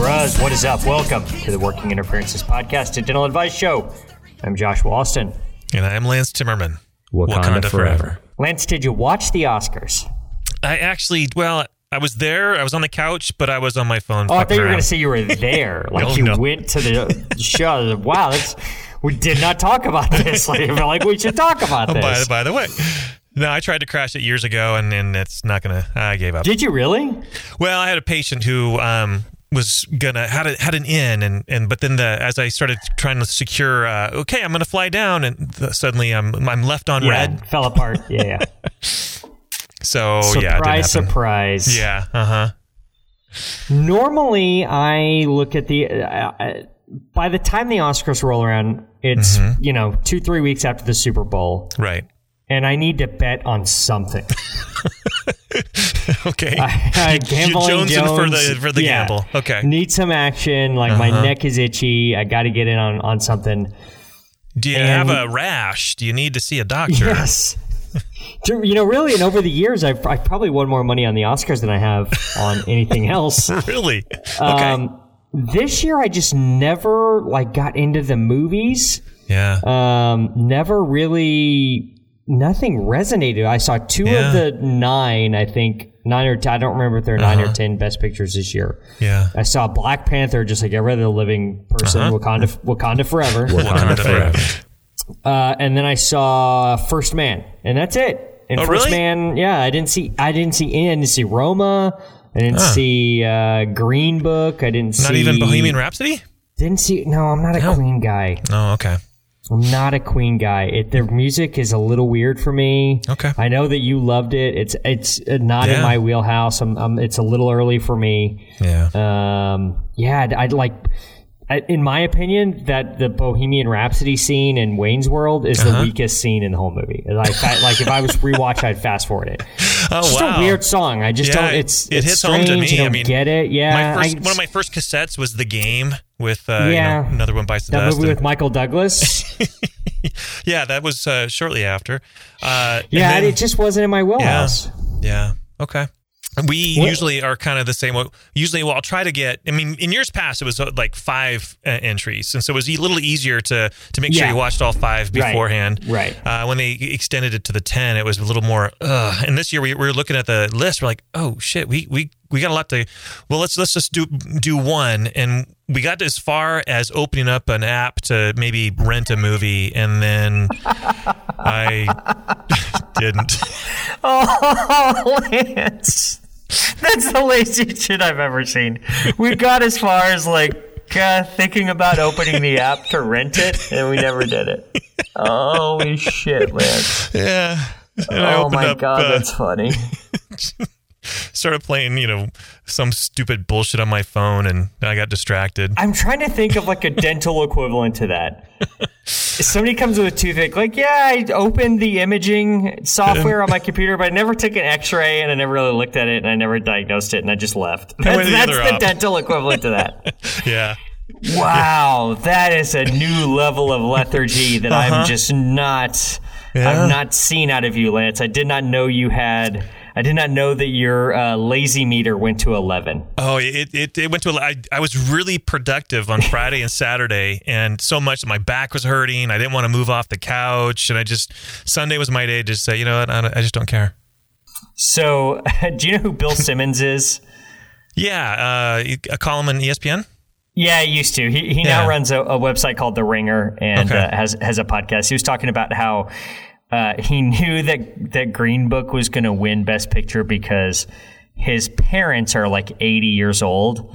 Bros, what is up? Welcome to the Working Interferences Podcast and Dental Advice Show. I'm Josh Walston. And I'm Lance Timmerman. Wakanda, forever. Lance, did you watch the Oscars? I actually, well, I was there. I was on the couch, but I was on my phone. Oh, I thought fucking you were going to say you were there. Like No, you no. went to the show. Wow, that's, we did not talk about this. Like, I feel like we should talk about Oh, by, this. by the way, no, I tried to crash it years ago, and, and it's not gonna. I gave up. Did you really? Well, I had a patient who um, was gonna had a, had an in, and, and but then the as I started trying to secure, uh, okay, I'm gonna fly down, and th- suddenly I'm I'm left on Yeah, red. fell apart. Yeah, yeah. So surprise, yeah, it surprise. Yeah, uh huh. Normally, I look at the. Uh, uh, by the time the Oscars roll around, it's Mm-hmm. you know two three weeks after the Super Bowl, Right. And I need to bet on something. Okay. I, You- gambling you jonesing for Jones, the for the yeah. gamble. Okay. Need some action. Like my neck is itchy. I got to get in on on something. Do you and- have a rash? Do you need to see a doctor? Yes. To- You know, really, and over the years, I've, I've probably won more money on the Oscars than I have on anything else. Really? Okay. Um, this year, I just never like got into the movies. yeah. Um, never really, nothing resonated. I saw two Yeah. of the nine, I think nine or ten, I don't remember if there are 9 Uh-huh. or ten best pictures this year. yeah. I saw Black Panther, just like every other living person, Uh-huh. Wakanda, Wakanda forever. Wakanda forever. Uh, and then I saw First Man, and that's it. And Oh, First really? Man, yeah, I didn't see, I didn't see in, I didn't see Roma, I didn't Huh. see uh, Green Book, I didn't see Not see even Bohemian Rhapsody? Didn't see. No, I'm not a No. Queen guy. Oh, okay. I'm not a Queen guy. It, their music is a little weird for me. Okay. I know that you loved it. It's it's uh, not in my wheelhouse. I'm, I'm, it's a little early for me. Yeah. Um, yeah, I'd, I'd like. I- In my opinion, that the Bohemian Rhapsody scene in Wayne's World is Uh-huh. the weakest scene in the whole movie. Like, I, like if I was rewatch, I'd fast forward it. oh, It's just wow. a weird song. I just Yeah, don't. It's it it's hits strange. home to me. You don't I mean, get it. Yeah, my first, I- one of my first cassettes was The Game with uh, you know, Another One Bites the that Dust. movie and- with Michael Douglas. yeah, that was uh, shortly after. Uh, and yeah, then- it just wasn't in my wheelhouse. Yeah. Okay. We What- usually are kind of the same. Usually, well, I'll try to get. I mean, in years past, it was uh, like five uh, entries, and so it was a little easier to to make sure you watched all five Right. beforehand. Right. Uh, when they extended it to the ten, it was a little more. Ugh. And this year, we, we were looking at the list. We're like, oh shit, we we we got a lot to. Well, let's let's just do do one, and we got as far as opening up an app to maybe rent a movie, and then I didn't. Oh, Lance. That's the laziest shit I've ever seen. We got as far as like uh, thinking about opening the app to rent it, and we never did it. Holy shit, Lance. Yeah. Oh my up, god, uh, that's funny. started playing, you know, some stupid bullshit on my phone, and I got distracted. I'm trying to think of like a dental equivalent to that. If somebody comes with a toothache, like, yeah, I opened the imaging software on my computer, but I never took an x ray and I never really looked at it and I never diagnosed it and I just left. That's, the that's the dental equivalent to that. Yeah. Wow, that is a new level of lethargy that I'm Uh-huh. just not. Yeah. I've not seen out of you, Lance. I did not know you had. I did not know that your uh, lazy meter went to eleven. Oh, it, it, it went to. a- I, I was really productive on Friday and Saturday, and so much that my back was hurting. I didn't want to move off the couch, and I just Sunday was my day to just say, you know what, I, I just don't care. So, do you know who Bill Simmons is? Yeah, uh, a column on ESPN. Yeah, he used to. He, he now runs a, a website called The Ringer and Okay. uh, has has a podcast. He was talking about how uh, he knew that that Green Book was going to win Best Picture because his parents are like 80 years old.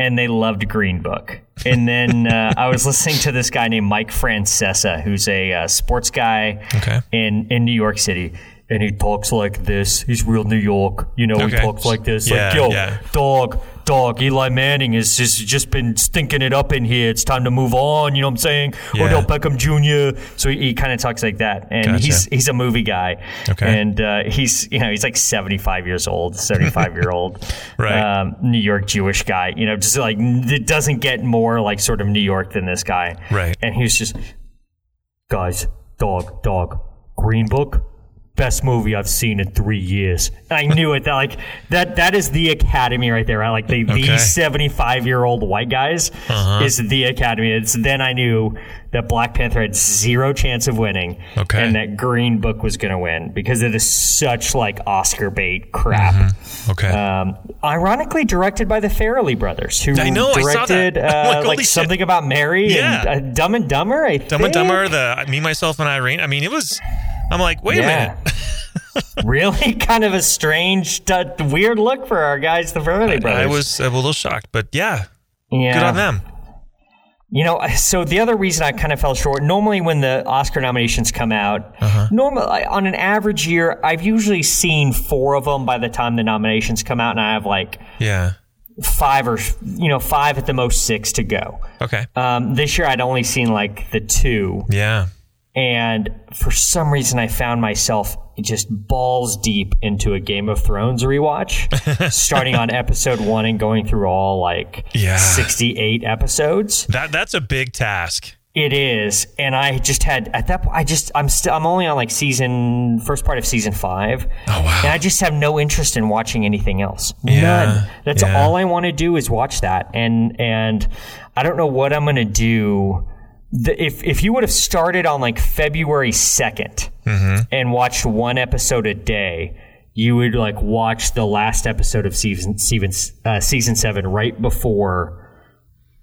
And they loved Green Book. And then uh, I was listening to this guy named Mike Francesa, who's a uh, sports guy Okay. in, in New York City. And he talks like this. He's real New York. You know, he talks like this. Yeah, like, yo, yeah. dog, dog, Eli Manning has just, just been stinking it up in here. It's time to move on. You know what I'm saying? Yeah. Odell Beckham Jr. So he, he kind of talks like that, and Gotcha. he's he's a movie guy, Okay. and uh, he's you know he's like 75 years old, 75 year old, Right. um, New York Jewish guy. You know, just like it doesn't get more like sort of New York than this guy, Right. And he was just guys, dog, dog, Green Book, best movie I've seen in three years. I knew it. That like that that is the Academy right there. Right? Like the Okay. these seventy five year old white guys Uh-huh. is the Academy. It's then I knew that Black Panther had zero chance of winning, Okay. and that Green Book was going to win because it is such like Oscar bait crap. Okay. Um, ironically, directed by the Farrelly brothers, who I know, I directed like, uh, like shit. something about Mary Yeah. and uh, Dumb and Dumber. I Dumb and think? Dumber, the Me, Myself, and Irene. I mean, it was. I'm like, wait a minute. really kind of a strange, uh, weird look for our guys, the Farrelly brothers. I was a little shocked, but yeah, yeah. good on them. You know, so the other reason I kind of fell short. Normally, when the Oscar nominations come out, Uh-huh. normally on an average year, I've usually seen four of them by the time the nominations come out, and I have like Yeah. five or you know five at the most six to go. Okay. Um, this year, I'd only seen like the two. Yeah. And for some reason, I found myself just balls deep into a Game of Thrones rewatch, starting on episode one and going through all like Yeah. 68 episodes. That that's a big task. It is. And I just had, at that point, I just, I'm still, I'm only on like season, first part of season five. Oh, wow. And I just have no interest in watching anything else. Yeah, None. That's yeah. all I want to do is watch that. And, and I don't know what I'm going to do the, if if you would have started on like February 2nd Mm-hmm. and watched one episode a day, you would like watch the last episode of season season uh, season seven right before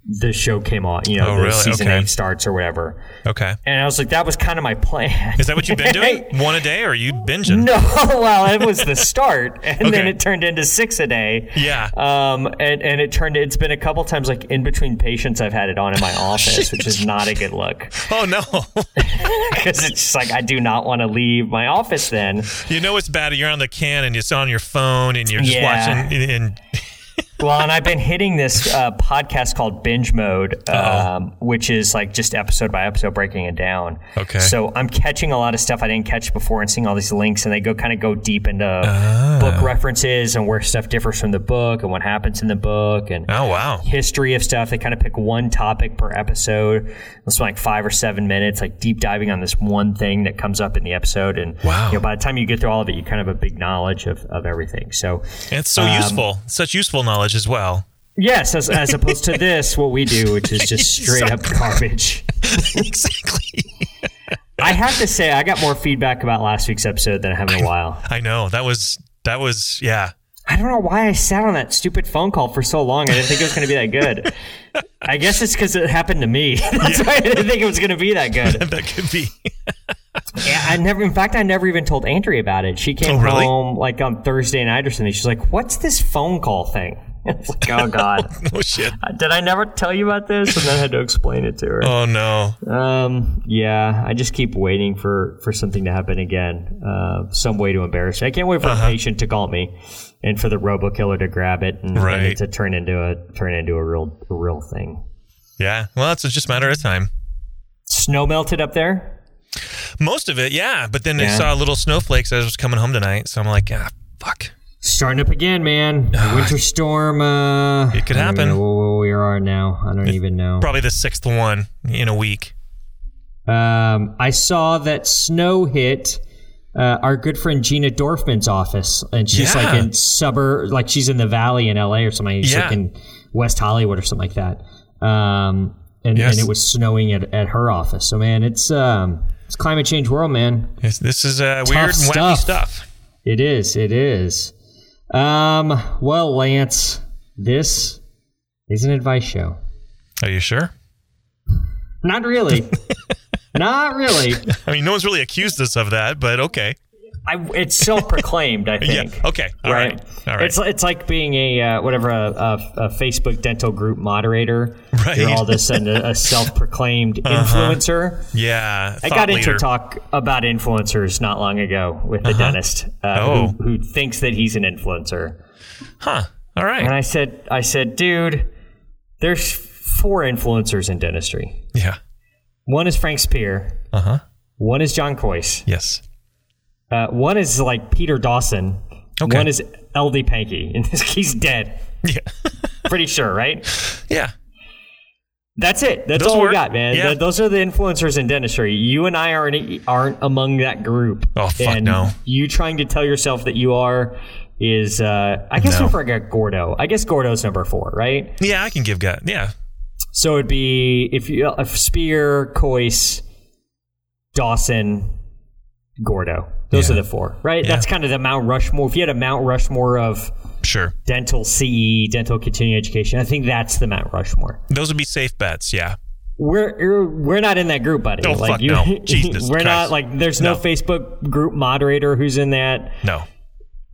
the show came on. You know, Oh, the really? season Okay. eight starts or whatever. Okay. And I was like, that was kind of my plan. Is that what you've been doing? One a day, or are you binging? No, well, it was the start, and then it turned into six a day. Yeah. Um, and, and it turned. It's been a couple times, like in between patients, I've had it on in my office, which is not a good look Oh no. because it's just like I do not want to leave my office. Then, you know it's bad. You're on the can and it's on your phone and you're just Yeah. watching. And well, and I've been hitting this uh, podcast called Binge Mode, um, which is like just episode by episode breaking it down. Okay. So I'm catching a lot of stuff I didn't catch before and seeing all these links, and they go kind of go deep into Ah. book references and where stuff differs from the book and what happens in the book and oh wow. history of stuff. They kind of pick one topic per episode. It's like five or seven minutes, like deep diving on this one thing that comes up in the episode. And Wow. you know, by the time you get through all of it, you kind of have a big knowledge of, of everything. So It's so useful. Such useful knowledge as well. yes, as, as opposed to this, what we do, which is just straight up garbage. exactly. I have to say, I got more feedback about last week's episode than I have in a while. I know that was that was yeah. I don't know why I sat on that stupid phone call for so long. I didn't think it was going to be that good. I guess it's because it happened to me. That's why I didn't think it was going to be that good. that could be. Yeah, I never. In fact, I never even told Andrea about it. She came Oh, really? home like on Thursday night or something. She's like, "What's this phone call thing?" It's like, "Oh God, oh shit. did I never tell you about this?" And then I had to explain it to her. Oh no. Um, yeah, I just keep waiting for for something to happen again. Uh, some way to embarrass me. I can't wait for Uh-huh. a patient to call me and for the robo killer to grab it and, and Right. it to turn into a turn into a real a real thing. Yeah. Well, it's just a matter of time. Snow melted up there. Most of it, yeah. But then I Yeah. saw little snowflakes as I was coming home tonight, so I'm like, ah, fuck. Starting up again, man. Winter storm. Uh, It could I don't happen. know where we are now. I don't even know. Probably the sixth one in a week. Um, I saw that snow hit uh, our good friend Gina Dorfman's office, and she's Yeah. like in suburb, like she's in the Valley in LA or something. She's Yeah. like in West Hollywood or something like that. Um, and, Yes. and it was snowing at, at her office. So man, it's um, it's climate change world, man. This, this is uh, weird stuff. stuff. It is. It is. Um, well, Lance, this is an advice show. Are you sure? Not really. Not really. I mean, no one's really accused us of that, but okay. I, it's self-proclaimed. I think. Yeah. Okay. All right. All right. It's it's like being a uh, whatever a, a, a Facebook dental group moderator. Right. Uh-huh. You're all of a sudden a, a self-proclaimed influencer. yeah. I got into leader. talk about influencers not long ago with the dentist uh, Oh. who, who thinks that he's an influencer. Huh. All right. And. I said, I said, dude, there's four influencers in dentistry. Yeah. One is Frank Spear. Uh huh. One is John Kois. Yes. Uh, one is like Peter Dawson. Okay. One is LD Pankey, and he's dead. Yeah. Pretty sure, right? yeah. That's it. That's Those all work. we got, man. Yeah. Th- those are the influencers in dentistry. You and I aren't aren't among that group. Oh, fuck and no. You trying to tell yourself that you are is, uh, I guess No. we forget Gordo. I guess Gordo's number four, right? Yeah, I can give God. Yeah. So it'd be if you if Spear, Kois, Dawson, Gordo. Those Yeah. are the four, right? That's kind of the Mount Rushmore. If you had a Mount Rushmore of Sure. dental CE, dental continuing education, I think that's the Mount Rushmore. Those would be safe bets. Yeah. We're we're not in that group, buddy. Oh, like fuck no. Jesus we're not like there's no, No. Facebook group moderator who's in that. No.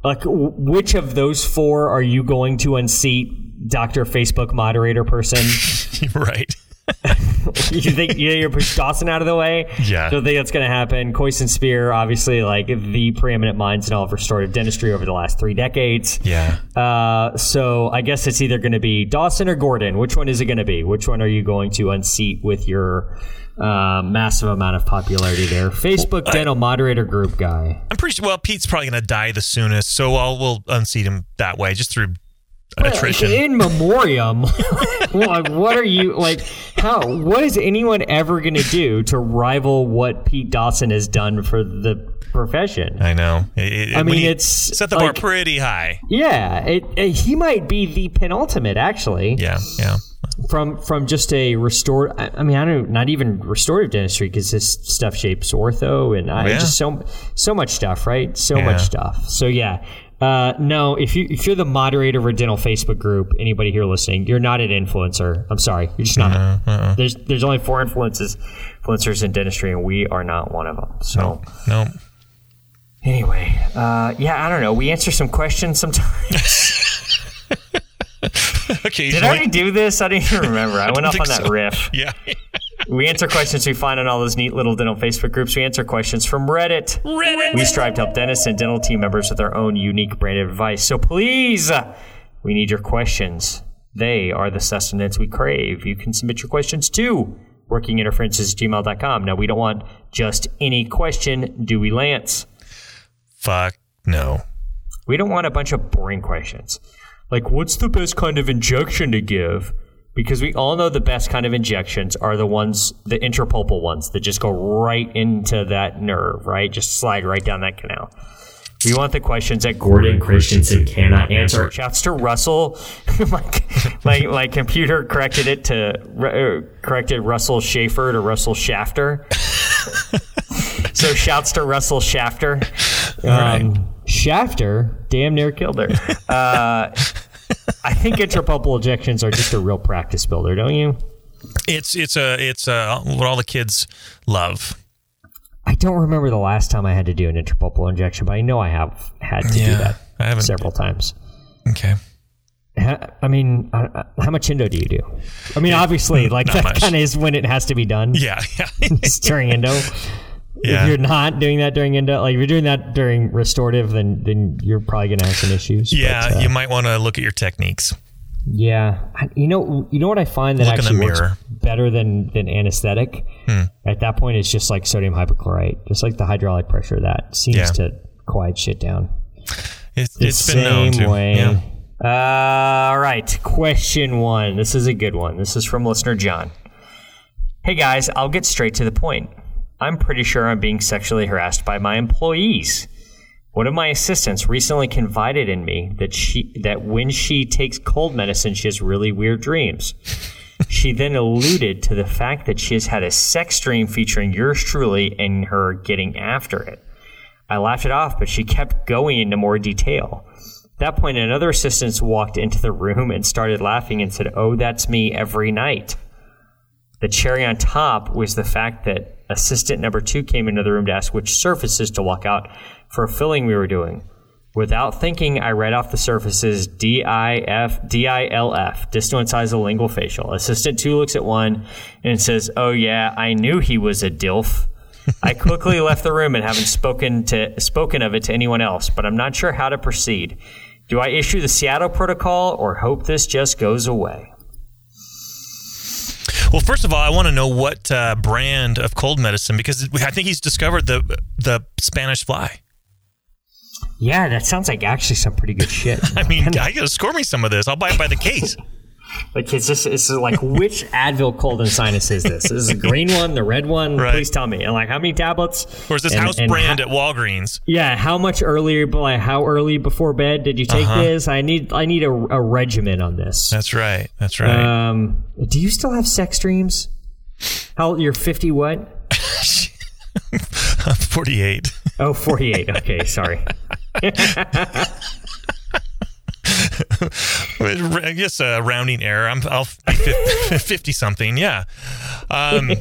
Like, which of those four are you going to unseat, Doctor Facebook moderator person? right. you think you you push Dawson out of the way? Yeah. Don't think that's going to happen. Kois Spear, obviously, like the preeminent minds in all of restorative dentistry over the last three decades. Yeah. Uh, so I guess it's either going to be Dawson or Gordon. Which one is it going to be? Which one are you going to unseat with your uh, massive amount of popularity there? Facebook dental moderator group guy. I'm pretty sure. Well, Pete's probably going to die the soonest, so I'll we'll unseat him that way, just through attrition. In memoriam, like what are you like? How? What is anyone ever going to do to rival what Pete Dawson has done for the profession? I know. It- it- I mean, it's set the bar pretty high. Yeah, it, it, he might be the penultimate actually. Yeah. Yeah. from from just a restore. I, I mean, I don't not even restorative dentistry because this stuff shapes ortho and I Yeah. just so so much stuff, right? So Yeah. much stuff. So yeah. Uh, no, if you if you're the moderator of a dental Facebook group, anybody here listening, you're not an influencer. I'm sorry, you're just not. Uh-uh. There's there's only four influences influencers in dentistry, and we are not one of them. So No. anyway, uh, yeah, I don't know. We answer some questions sometimes. Occasionally. Did I already do this? I don't even remember. I, went off on that so. riff. Yeah. We answer questions we find on all those neat little dental Facebook groups. We answer questions from Reddit. Reddit. We strive to help dentists and dental team members with their own unique brand of advice. So please, we need your questions. They are the sustenance we crave. You can submit your questions to workinginterferences@gmail.com. Now, we don't want just any question, do we, Lance? Fuck no. We don't want a bunch of boring questions. Like, what's the best kind of injection to give? Because we all know the best kind of injections are the ones, the intrapulpal ones that just go right into that nerve, right? Just slide right down that canal. We want the questions that Gordon Christensen cannot answer. Shouts to Russell. my, my, my computer corrected it to uh, corrected Russell Schaefer to Russell Shafter. so shouts to Russell Shafter. Um, Shafter damn near killed her. Uh, I think intrapulpal injections are just a real practice builder, don't you? It's it's a it's a what all the kids love. I don't remember the last time I had to do an intrapulpal injection, but I know I have had to do that I haven't- several times. Okay. I mean, uh, uh, how much endo do you do? I mean, obviously, like Not that kind of is when it has to be done. Yeah. Yeah. It's during endo. Yeah. If you're not doing that during endo, like if you're doing that during restorative, then then you're probably gonna have some issues. yeah. But, uh, you might want to look at your techniques. Yeah, you know, you know what I find that Look actually works better than than anesthetic. Hmm. At that point, it's just like sodium hypochlorite, just like the hydraulic pressure. That seems Yeah. to quiet shit down. It's, The it's been known same to. way. Yeah. Uh, all right, question one. This is a good one. This is from listener John. Hey guys, I'll get straight to the point. I'm pretty sure I'm being sexually harassed by my employees. One of my assistants recently confided in me that she that when she takes cold medicine, she has really weird dreams. She then alluded to the fact that she has had a sex dream featuring yours truly and her getting after it. I laughed it off, but she kept going into more detail. At that point, another assistant walked into the room and started laughing and said, Oh, that's me every night. The cherry on top was the fact that assistant number two came into the room to ask which surfaces to walk out for a filling we were doing. Without thinking, I read off the surfaces DIF, DILF, lingual facial. Assistant two looks at one and says, Oh, yeah, I knew he was a DILF. I quickly left the room and haven't spoken to spoken of it to anyone else, but I'm not sure how to proceed. Do I issue the Seattle protocol or hope this just goes away? Well, first of all, I want to know what uh, brand of cold medicine because I think he's discovered the the Spanish fly. Yeah, that sounds like actually some pretty good shit. I mean, I gotta score me some of this. I'll buy it by the case. Like it's just it's like which Advil cold and sinus is this? Is the green one, the red one? Right. Please tell me. And like how many tablets? Or is this And- house and brand ho- at Walgreens? yeah, how much earlier? Like how early before bed did you take Uh-huh. this? I need I need a, a regimen on this. That's right. That's right. Um, do you still have sex dreams? How old you're 50 what? 48. Oh, 48. Okay, sorry. I guess a rounding error. I'm I'll be 50 something. Yeah. Um,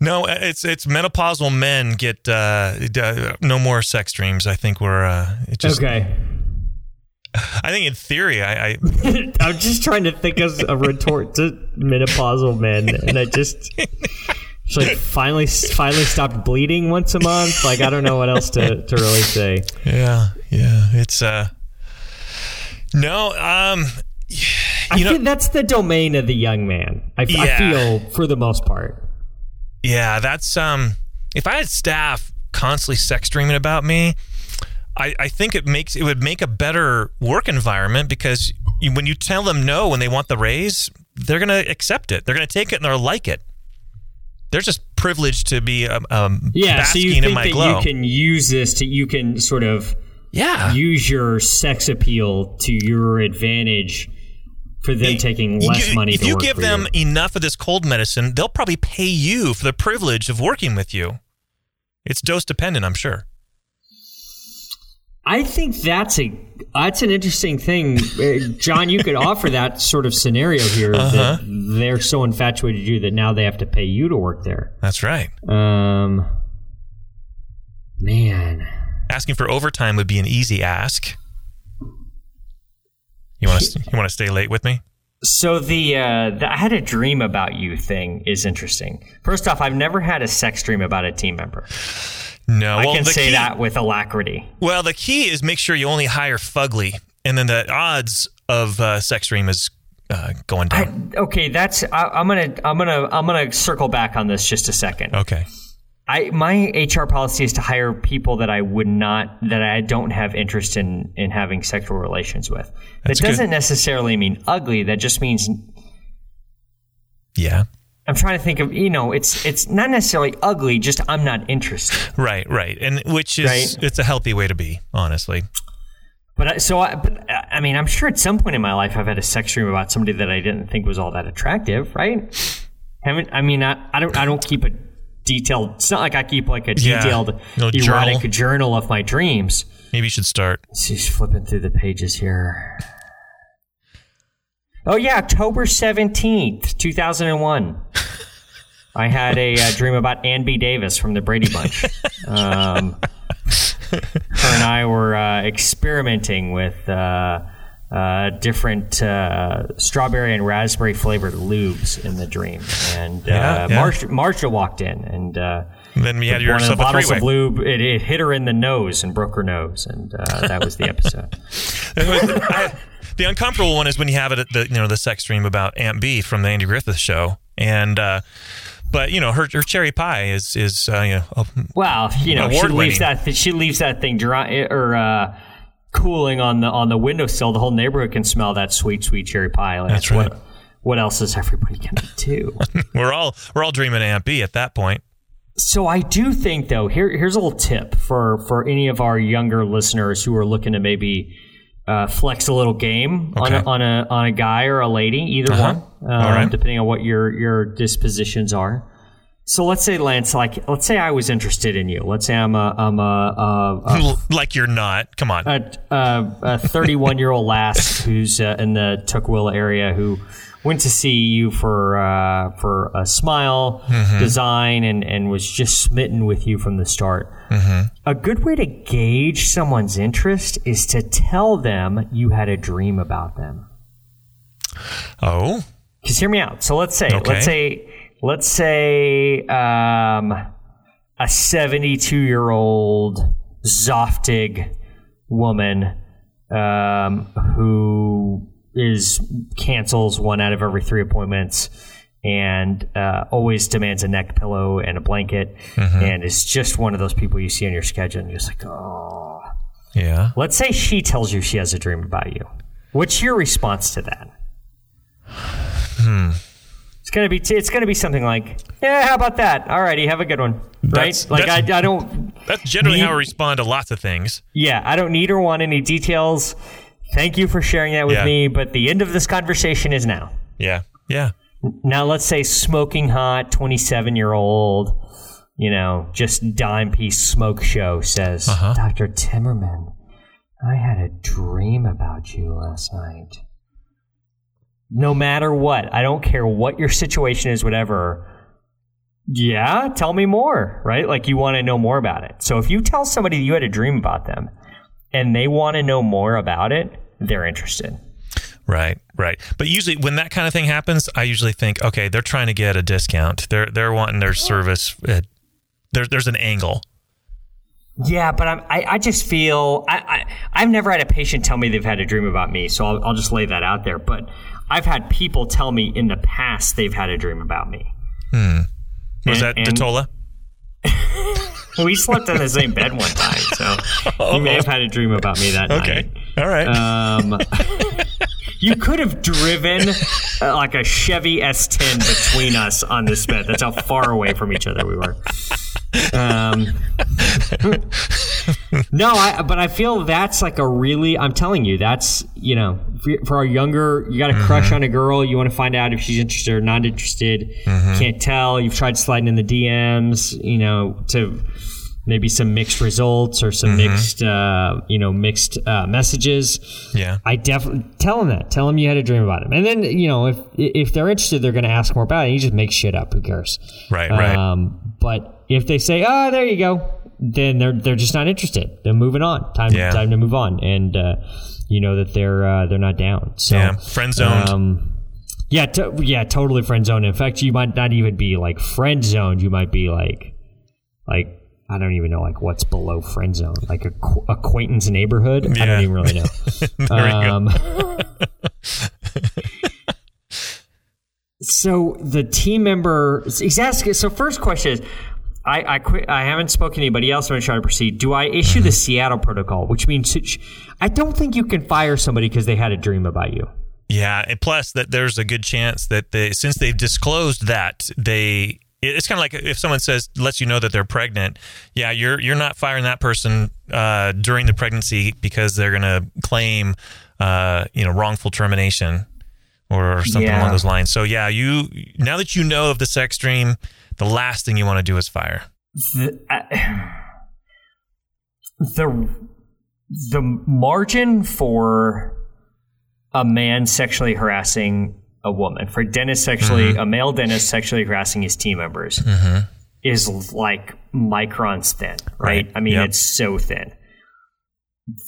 no, it's it's menopausal men get uh, uh, no more sex dreams. I think we're uh, just. Okay. I think in theory, I, I I'm just trying to think of a retort to menopausal men, and I just it's like finally finally stopped bleeding once a month. Like I don't know what else to, to really say. yeah yeah it's uh no um I you know feel that's the domain of the young man. I, I feel for the most part. Yeah, that's um if I had staff constantly sex dreaming about me, I, I think it makes it would make a better work environment because you, when you tell them no when they want the raise, they're gonna accept it. They're gonna take it and they'll like it. They're just privileged to be um, um Yeah, so basking you in think my that glow. you can use this to you can sort of yeah. use your sex appeal to your advantage for them taking less You- money If you work give them you. enough of this cold medicine, they'll probably pay you for the privilege of working with you. It's dose dependent, I'm sure. I think that's a that's an interesting thing, Uh, John. You could offer that sort of scenario here Uh-huh. that they're so infatuated with you that now they have to pay you to work there. That's right. Um, man, Asking for overtime would be an easy ask. You want to you want to stay late with me? so the, uh, the I had a dream about you thing is interesting. First off, I've never had a sex dream about a team member. No, I well, can say key, that with alacrity. Well, the key is make sure you only hire fugly, and then the odds of uh, sex dream is uh, going down. Okay, that's I, I'm gonna I'm gonna I'm gonna circle back on this just a second. okay, I my HR policy is to hire people that I would not that I don't have interest in in having sexual relations with. That's that good. doesn't necessarily mean ugly. That just means yeah, I'm trying to think of you know it's it's not necessarily ugly. Just I'm not interested. right, right, and which is Right. it's a healthy way to be, honestly. But I, so I but I mean I'm sure at some point in my life I've had a sex dream about somebody that I didn't think was all that attractive. Right? Haven't I mean I, I don't I don't keep a detailed. It's not like I keep like a Yeah. detailed No erotic journal. journal of my dreams. Maybe you should start. She's flipping through the pages here. Oh yeah, October seventeenth, two thousand and one. I had a uh, dream about Ann B. Davis from the Brady Bunch. Um, her and I were uh, experimenting with uh, uh, different uh, strawberry and raspberry flavored lubes in the dream, and uh, Yeah, yeah. Marcia, Marcia walked in and. Uh, And then we had one of the bottles of lube, it, it hit her in the nose and broke her nose, and uh, that was the episode. the uncomfortable one is when you have it at the you know the sex dream about Aunt Bee from the Andy Griffith show, and uh, but you know her her cherry pie is is uh, you know oh, Well, you know, she leaves that th- she leaves that thing dry or uh, cooling on the on the windowsill. The whole neighborhood can smell that sweet, sweet cherry pie. Like, That's right. What, what else is everybody gonna do? we're all we're all dreaming Aunt Bee at that point. so I do think, though, here here's a little tip for for any of our younger listeners who are looking to maybe. Uh, flex a little game on, a, on a on a guy or a lady, either Uh-huh. one, um, right. depending on what your your dispositions are. So let's say Lance, like let's say I was interested in you. Let's say I'm a I'm a, a, a like you're not. Come on. a, a, a 31 year old lass who's uh, in the Tukwila area who went to see you for uh, for a smile design and, and was just smitten with you from the start. A good way to gauge someone's interest is to tell them you had a dream about them. oh, Because hear me out. So let's say, Okay. let's say, let's say, um, a 72 year old Zoftig woman um, who is cancels one out of every three appointments and uh, always demands a neck pillow and a blanket and is just one of those people you see on your schedule and you're just like oh Yeah. let's say she tells you she has a dream about you what's your response to that it's gonna be it's gonna be something like yeah how about that alrighty have a good one right That's- like that's- I, I don't That's generally Me- how I respond to lots of things. yeah, I don't need or want any details. Thank you for sharing that with Yeah. me, but the end of this conversation is now. Yeah. Yeah. Now, let's say smoking hot, 27 year old, you know, just dime piece smoke show says, Uh-huh. Dr. Timmerman, I had a dream about you last night. No matter what, I don't care what your situation is, whatever. Yeah, tell me more, right? Like you want to know more about it. So if you tell somebody you had a dream about them and they want to know more about it, they're interested. Right, right. But usually when that kind of thing happens, I usually think, okay, they're trying to get a discount. They're they're wanting their service. At, there, there's an angle. Yeah, but I'm, I, I just feel I, I, I've never had a patient tell me they've had a dream about me, so I'll, I'll just lay that out there. But I've had people tell me in the past they've had a dream about me. Hmm. Was And- that Datola? We slept in the same bed one time, so you may have had a dream about me that Okay, night. all right. Um, you could have driven uh, like a Chevy S10 between us on this bed. That's how far away from each other we were. Um, no, I, but I feel that's like a really. I'm telling you, that's you know, for, for our younger, you got a crush on a girl. You want to find out if she's interested or not interested. Can't tell. You've tried sliding in the DMs. You know, to maybe some mixed results or some mixed, uh, you know, mixed uh, messages. yeah. I definitely tell them that. Tell them you had a dream about him, and then you know if if they're interested, they're going to ask more about it. You just make shit up. Who cares? Right, right. Um, but if they say, "Oh, there you go," then they're they're just not interested. They're moving on. Time Yeah. time to move on, and uh, you know that they're uh, they're not down. So, yeah. Friend zoned. um, yeah, to, yeah, totally friend zoned. In fact, you might not even be like friend zoned. You might be like, like I don't even know like what's below friend zone, like a qu- acquaintance neighborhood. I don't even really know. there you go. Um, so the team member, he's asking. So first question is, I I, quit, I haven't spoken to anybody else. I'm going to try to proceed. Do I issue the Seattle protocol, which means I don't think you can fire somebody because they had a dream about you. Yeah, and plus that there's a good chance that they since they've disclosed that they it's kind of like if someone says lets you know that they're pregnant. Yeah, you're you're not firing that person uh, during the pregnancy because they're going to claim uh, you know wrongful termination or something Yeah. along those lines. So yeah, you now that you know of the sex dream, the last thing you want to do is fire. the, uh, the the margin for a man sexually harassing a woman for dentist sexually mm-hmm. a male dentist sexually harassing his team members mm-hmm. is like microns thin right, Right. i mean Yep. it's so thin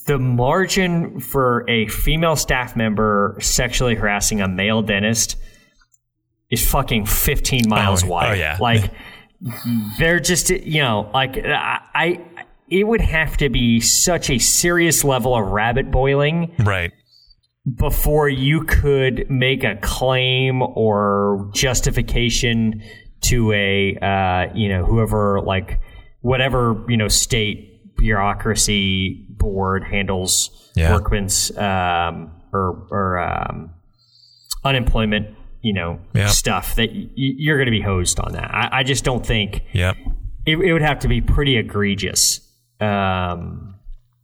the margin for a female staff member sexually harassing a male dentist is fucking 15 miles Oh, oh wide oh, yeah. like they're just you know like I, I it would have to be such a serious level of rabbit boiling Right. Before you could make a claim or justification to a uh, you know whoever like whatever you know state bureaucracy board handles Yeah. workman's um, or or um, unemployment you know Yeah. stuff that y- you're going to be hosed on that. I, I just don't think Yep. it, it would have to be pretty egregious um,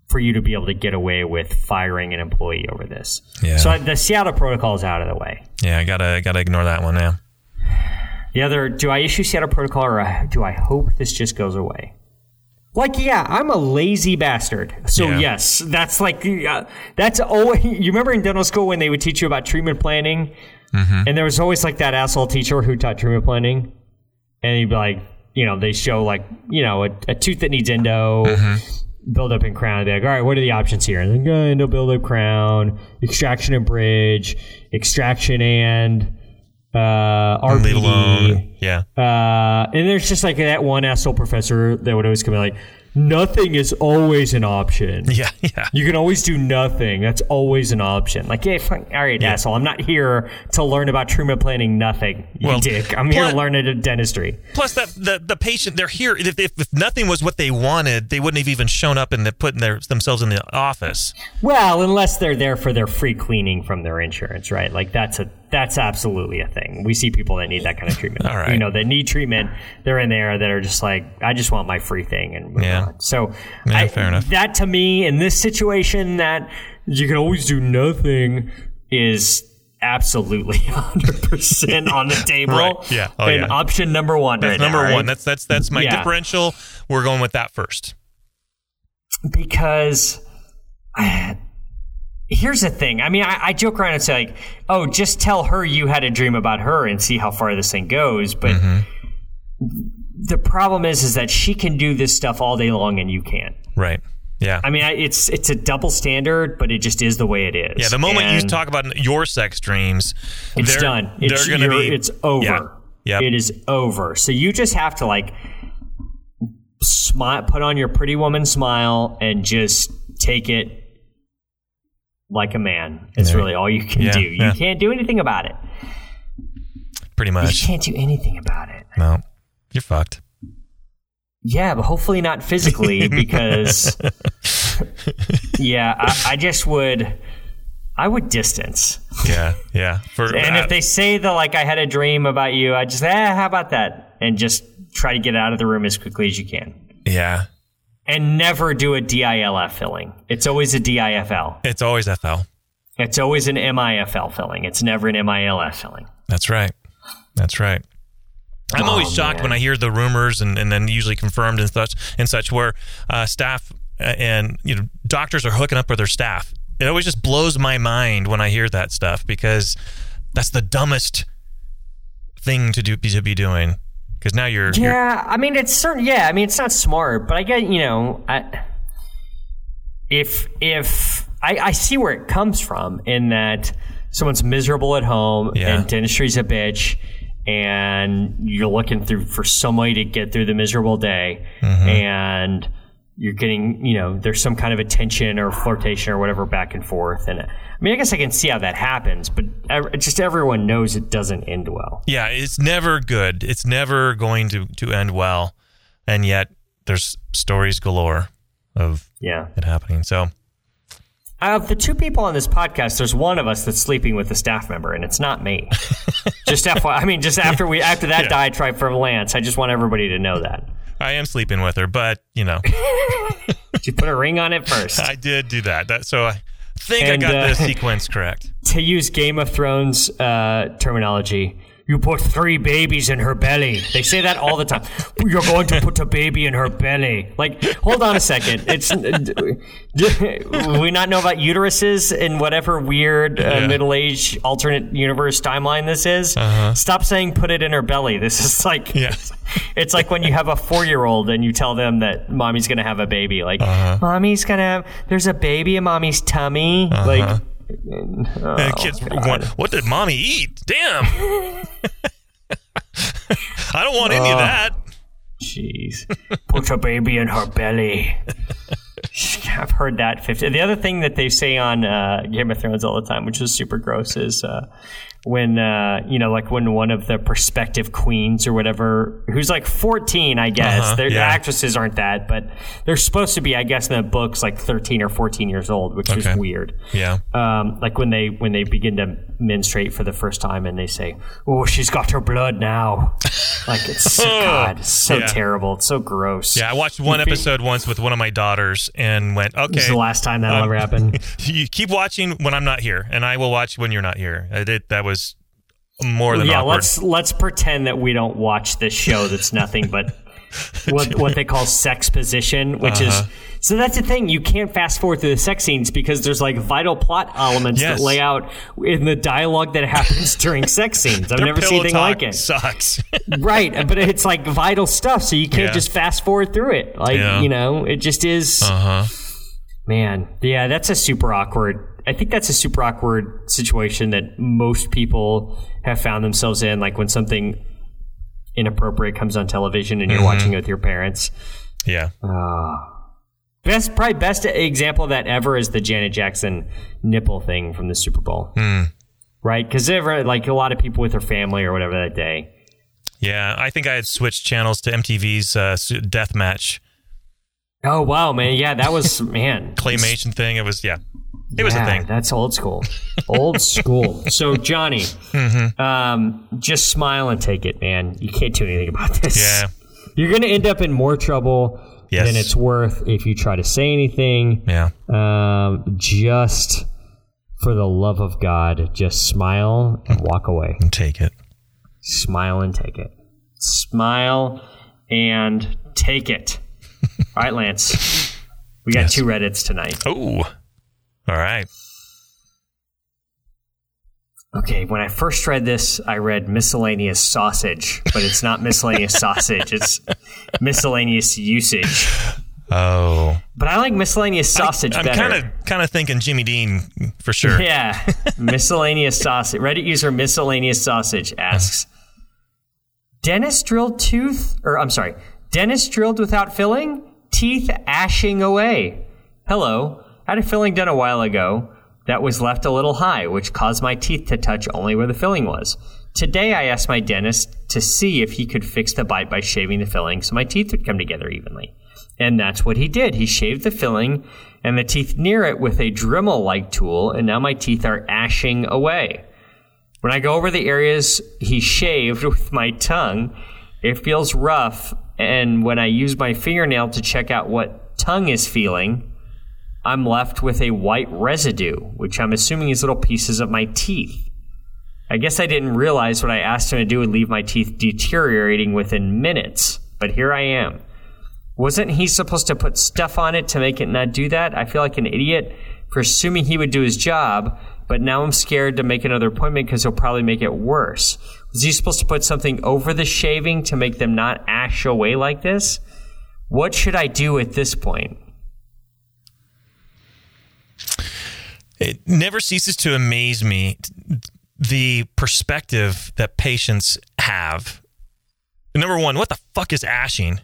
for you to be able to get away with firing an employee over this. Yeah. So the Seattle protocol is out of the way. Yeah, I gotta gotta ignore that one now. The other, do I issue Seattle protocol or uh, do I hope this just goes away? Like, yeah, I'm a lazy bastard. So Yeah. yes, that's like uh, that's always. You remember in dental school when they would teach you about treatment planning, mm-hmm. and there was always like that asshole teacher who taught treatment planning, and he'd be like, you know, they show like you know a, a tooth that needs endo. Mm-hmm. Build up and crown. Be like, all right, what are the options here? And then go into build up, crown, extraction and bridge, extraction and uh, RPD. Leave alone. Yeah. Uh, and there's just like that one asshole professor that would always come in like, nothing is always an option. Yeah, yeah. You can always do nothing. That's always an option. Like, yeah, fine. all right, asshole. I'm not here to learn about treatment planning. Nothing, you Well, dick. I'm here plus- to learn it in dentistry. Plus, that the, the patient they're here. If, if, if nothing was what they wanted, they wouldn't have even shown up and they putting their themselves in the office. Well, unless they're there for their free cleaning from their insurance, right? Like that's a that's absolutely a thing. We see people that need that kind of treatment. All right. You know, that need treatment. They're in there that are just like, I just want my free thing and Yeah. on. So, Yeah, I, fair enough. That to me, in this situation, that you can always do nothing is absolutely 100% on the table. Right. Yeah. Oh, and yeah. option number one That's right number now, right? one. That's that's that's my Yeah. differential. We're going with that first. because here's the thing. I mean, I, I joke around and say like, "Oh, just tell her you had a dream about her and see how far this thing goes." But mm-hmm. the problem is, is that she can do this stuff all day long and you can't. Right. Yeah. I mean, I, it's it's a double standard, but it just is the way it is. yeah. The moment you talk about your sex dreams, it's they're, done. It's they're going to be. It's over. Yeah. Yep. It is over. So you just have to like smile, put on your pretty woman smile, and just take it like a man. It's There- really all you can Yeah, do. You yeah. can't do anything about it. Pretty much. You can't do anything about it. No. You're fucked. Yeah, but hopefully not physically because yeah, I, I just would I would distance. Yeah. Yeah. For And uh, if they say the like I had a dream about you, I just eh, how about that? And just try to get out of the room as quickly as you can. yeah, And never do a DILF filling. It's always a DIFL. it's always FL. It's always an MIFL filling. It's never an MILF filling. That's right. That's right. I'm Oh, always shocked man. when I hear the rumors and, and then usually confirmed and such and such where uh, staff uh, and you know doctors are hooking up with their staff. It always just blows my mind when I hear that stuff because that's the dumbest thing to do to be doing. Because now you're, you're Yeah, I mean it's certain. Yeah, I mean it's not smart, but I get you know, I, if if I, I see where it comes from in that someone's miserable at home Yeah. and dentistry's a bitch, and you're looking through for some way to get through the miserable day, Mm-hmm. and you're getting you know there's some kind of attention or flirtation or whatever back and forth, and I mean I guess I can see how that happens, but just everyone knows it doesn't end well. yeah, it's never good. It's never going to to end well, and yet there's stories galore of Yeah. it happening. So Of the two people on this podcast, there's one of us that's sleeping with a staff member, and it's not me. just FYI, I mean, just after we after that Yeah. diatribe from Lance, I just want everybody to know that. I am sleeping with her, but you know. You put a ring on it first. I did do that. That so I think And, I got uh, the sequence correct. to use Game of Thrones uh, terminology, you put three babies in her belly. They say that all the time. You're going to put a baby in her belly. Like, hold on a second. It's we not know about uteruses in whatever weird uh, Yeah. middle age alternate universe timeline this is? Stop saying put it in her belly. This is like Uh-huh. Yeah. it's like when you have a four year old and you tell them that mommy's gonna have a baby. Like, mommy's gonna. There's a baby in mommy's tummy. Like. Oh, kids want, what did mommy eat? Damn. I don't want any of that. Jeez. Put a baby in her belly. I've heard that 50. The other thing that they say on uh, Game of Thrones all the time, which is super gross, is uh, when, uh, you know, like when one of the prospective queens or whatever, who's like 14, I guess. Uh-huh, Their yeah. actresses aren't that, but they're supposed to be, I guess, in the books, like 13 or 14 years old, which Okay. is weird. Yeah. Um, like when they when they begin to menstruate for the first time and they say, "Oh, she's got her blood now." Like it's so, God, it's so Yeah. terrible. It's so gross. Yeah, I watched one episode once with one of my daughters and went, okay This is the last time that'll Um, ever happen. you keep watching when I'm not here, and I will watch when you're not here. I did, that was more than yeah, awkward. let's let's pretend that we don't watch this show. That's nothing but what what they call sex position, which Uh-huh. is so that's the thing. You can't fast forward through the sex scenes because there's like vital plot elements Yes. that lay out in the dialogue that happens during sex scenes. I've Their never seen anything like it. Sucks. right but it's like vital stuff so you can't Yeah. just fast forward through it like Yeah. you know it just is uh huh. man yeah that's a super awkward i think that's a super awkward situation that most people have found themselves in like when something inappropriate comes on television and you're mm-hmm. watching it with your parents Yeah. Uh, best, probably best example of that ever is the Janet Jackson nipple thing from the Super Bowl. Hmm. Right? Because ever like a lot of people with their family or whatever that day. Yeah. I think I had switched channels to MTV's uh, death match Oh wow, man! Yeah, that was man. claymation thing. It was, yeah. It was a thing. That's old school. Old school. So Johnny, Mm-hmm. um, just smile and take it, man. You can't do anything about this. Yeah. You're gonna end up in more trouble Yes. than it's worth if you try to say anything. Yeah. Um, just for the love of God, just smile and walk away. And take it. Smile and take it. Smile and take it. All right, Lance. We got Yes. two Reddits tonight. Oh. All right. Okay, when I first read this, I read miscellaneous sausage, but it's not miscellaneous sausage. It's miscellaneous usage. Oh. But I like miscellaneous sausage I'm better. kind of kind of thinking Jimmy Dean for sure. Yeah, miscellaneous sausage. Reddit user miscellaneous sausage asks, Dentist drilled tooth, or I'm sorry, Dentist drilled without filling, teeth ashing away. Hello, I had a filling done a while ago that was left a little high, which caused my teeth to touch only where the filling was. Today, I asked my dentist to see if he could fix the bite by shaving the filling so my teeth would come together evenly." And that's what he did. He shaved the filling and the teeth near it with a Dremel like tool, and now my teeth are ashing away. When I go over the areas he shaved with my tongue, it feels rough, and when I use my fingernail to check out what tongue is feeling, I'm left with a white residue, which I'm assuming is little pieces of my teeth. I guess I didn't realize what I asked him to do would leave my teeth deteriorating within minutes, but here I am. Wasn't he supposed to put stuff on it to make it not do that? I feel like an idiot for assuming he would do his job, but now I'm scared to make another appointment because he'll probably make it worse. Was he supposed to put something over the shaving to make them not ash away like this? What should I do at this point? It never ceases to amaze me the perspective that patients have. Number one, what the fuck is ashing?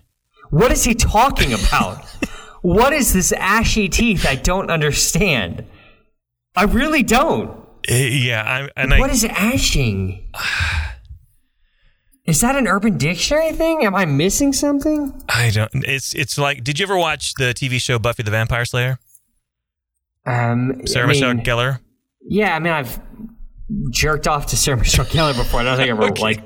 What is he talking about? what is this ashy teeth? I don't understand. I really don't. Eh, yeah, I, and I, What is ashing? Is that an Urban Dictionary thing? Am I missing something? I don't. It's it's like. Did you ever watch the TV show Buffy the Vampire Slayer? Um, Sarah I Michelle Gellar. Yeah, I mean, I've jerked off to Sarah Michelle Gellar before. I don't think I've ever like.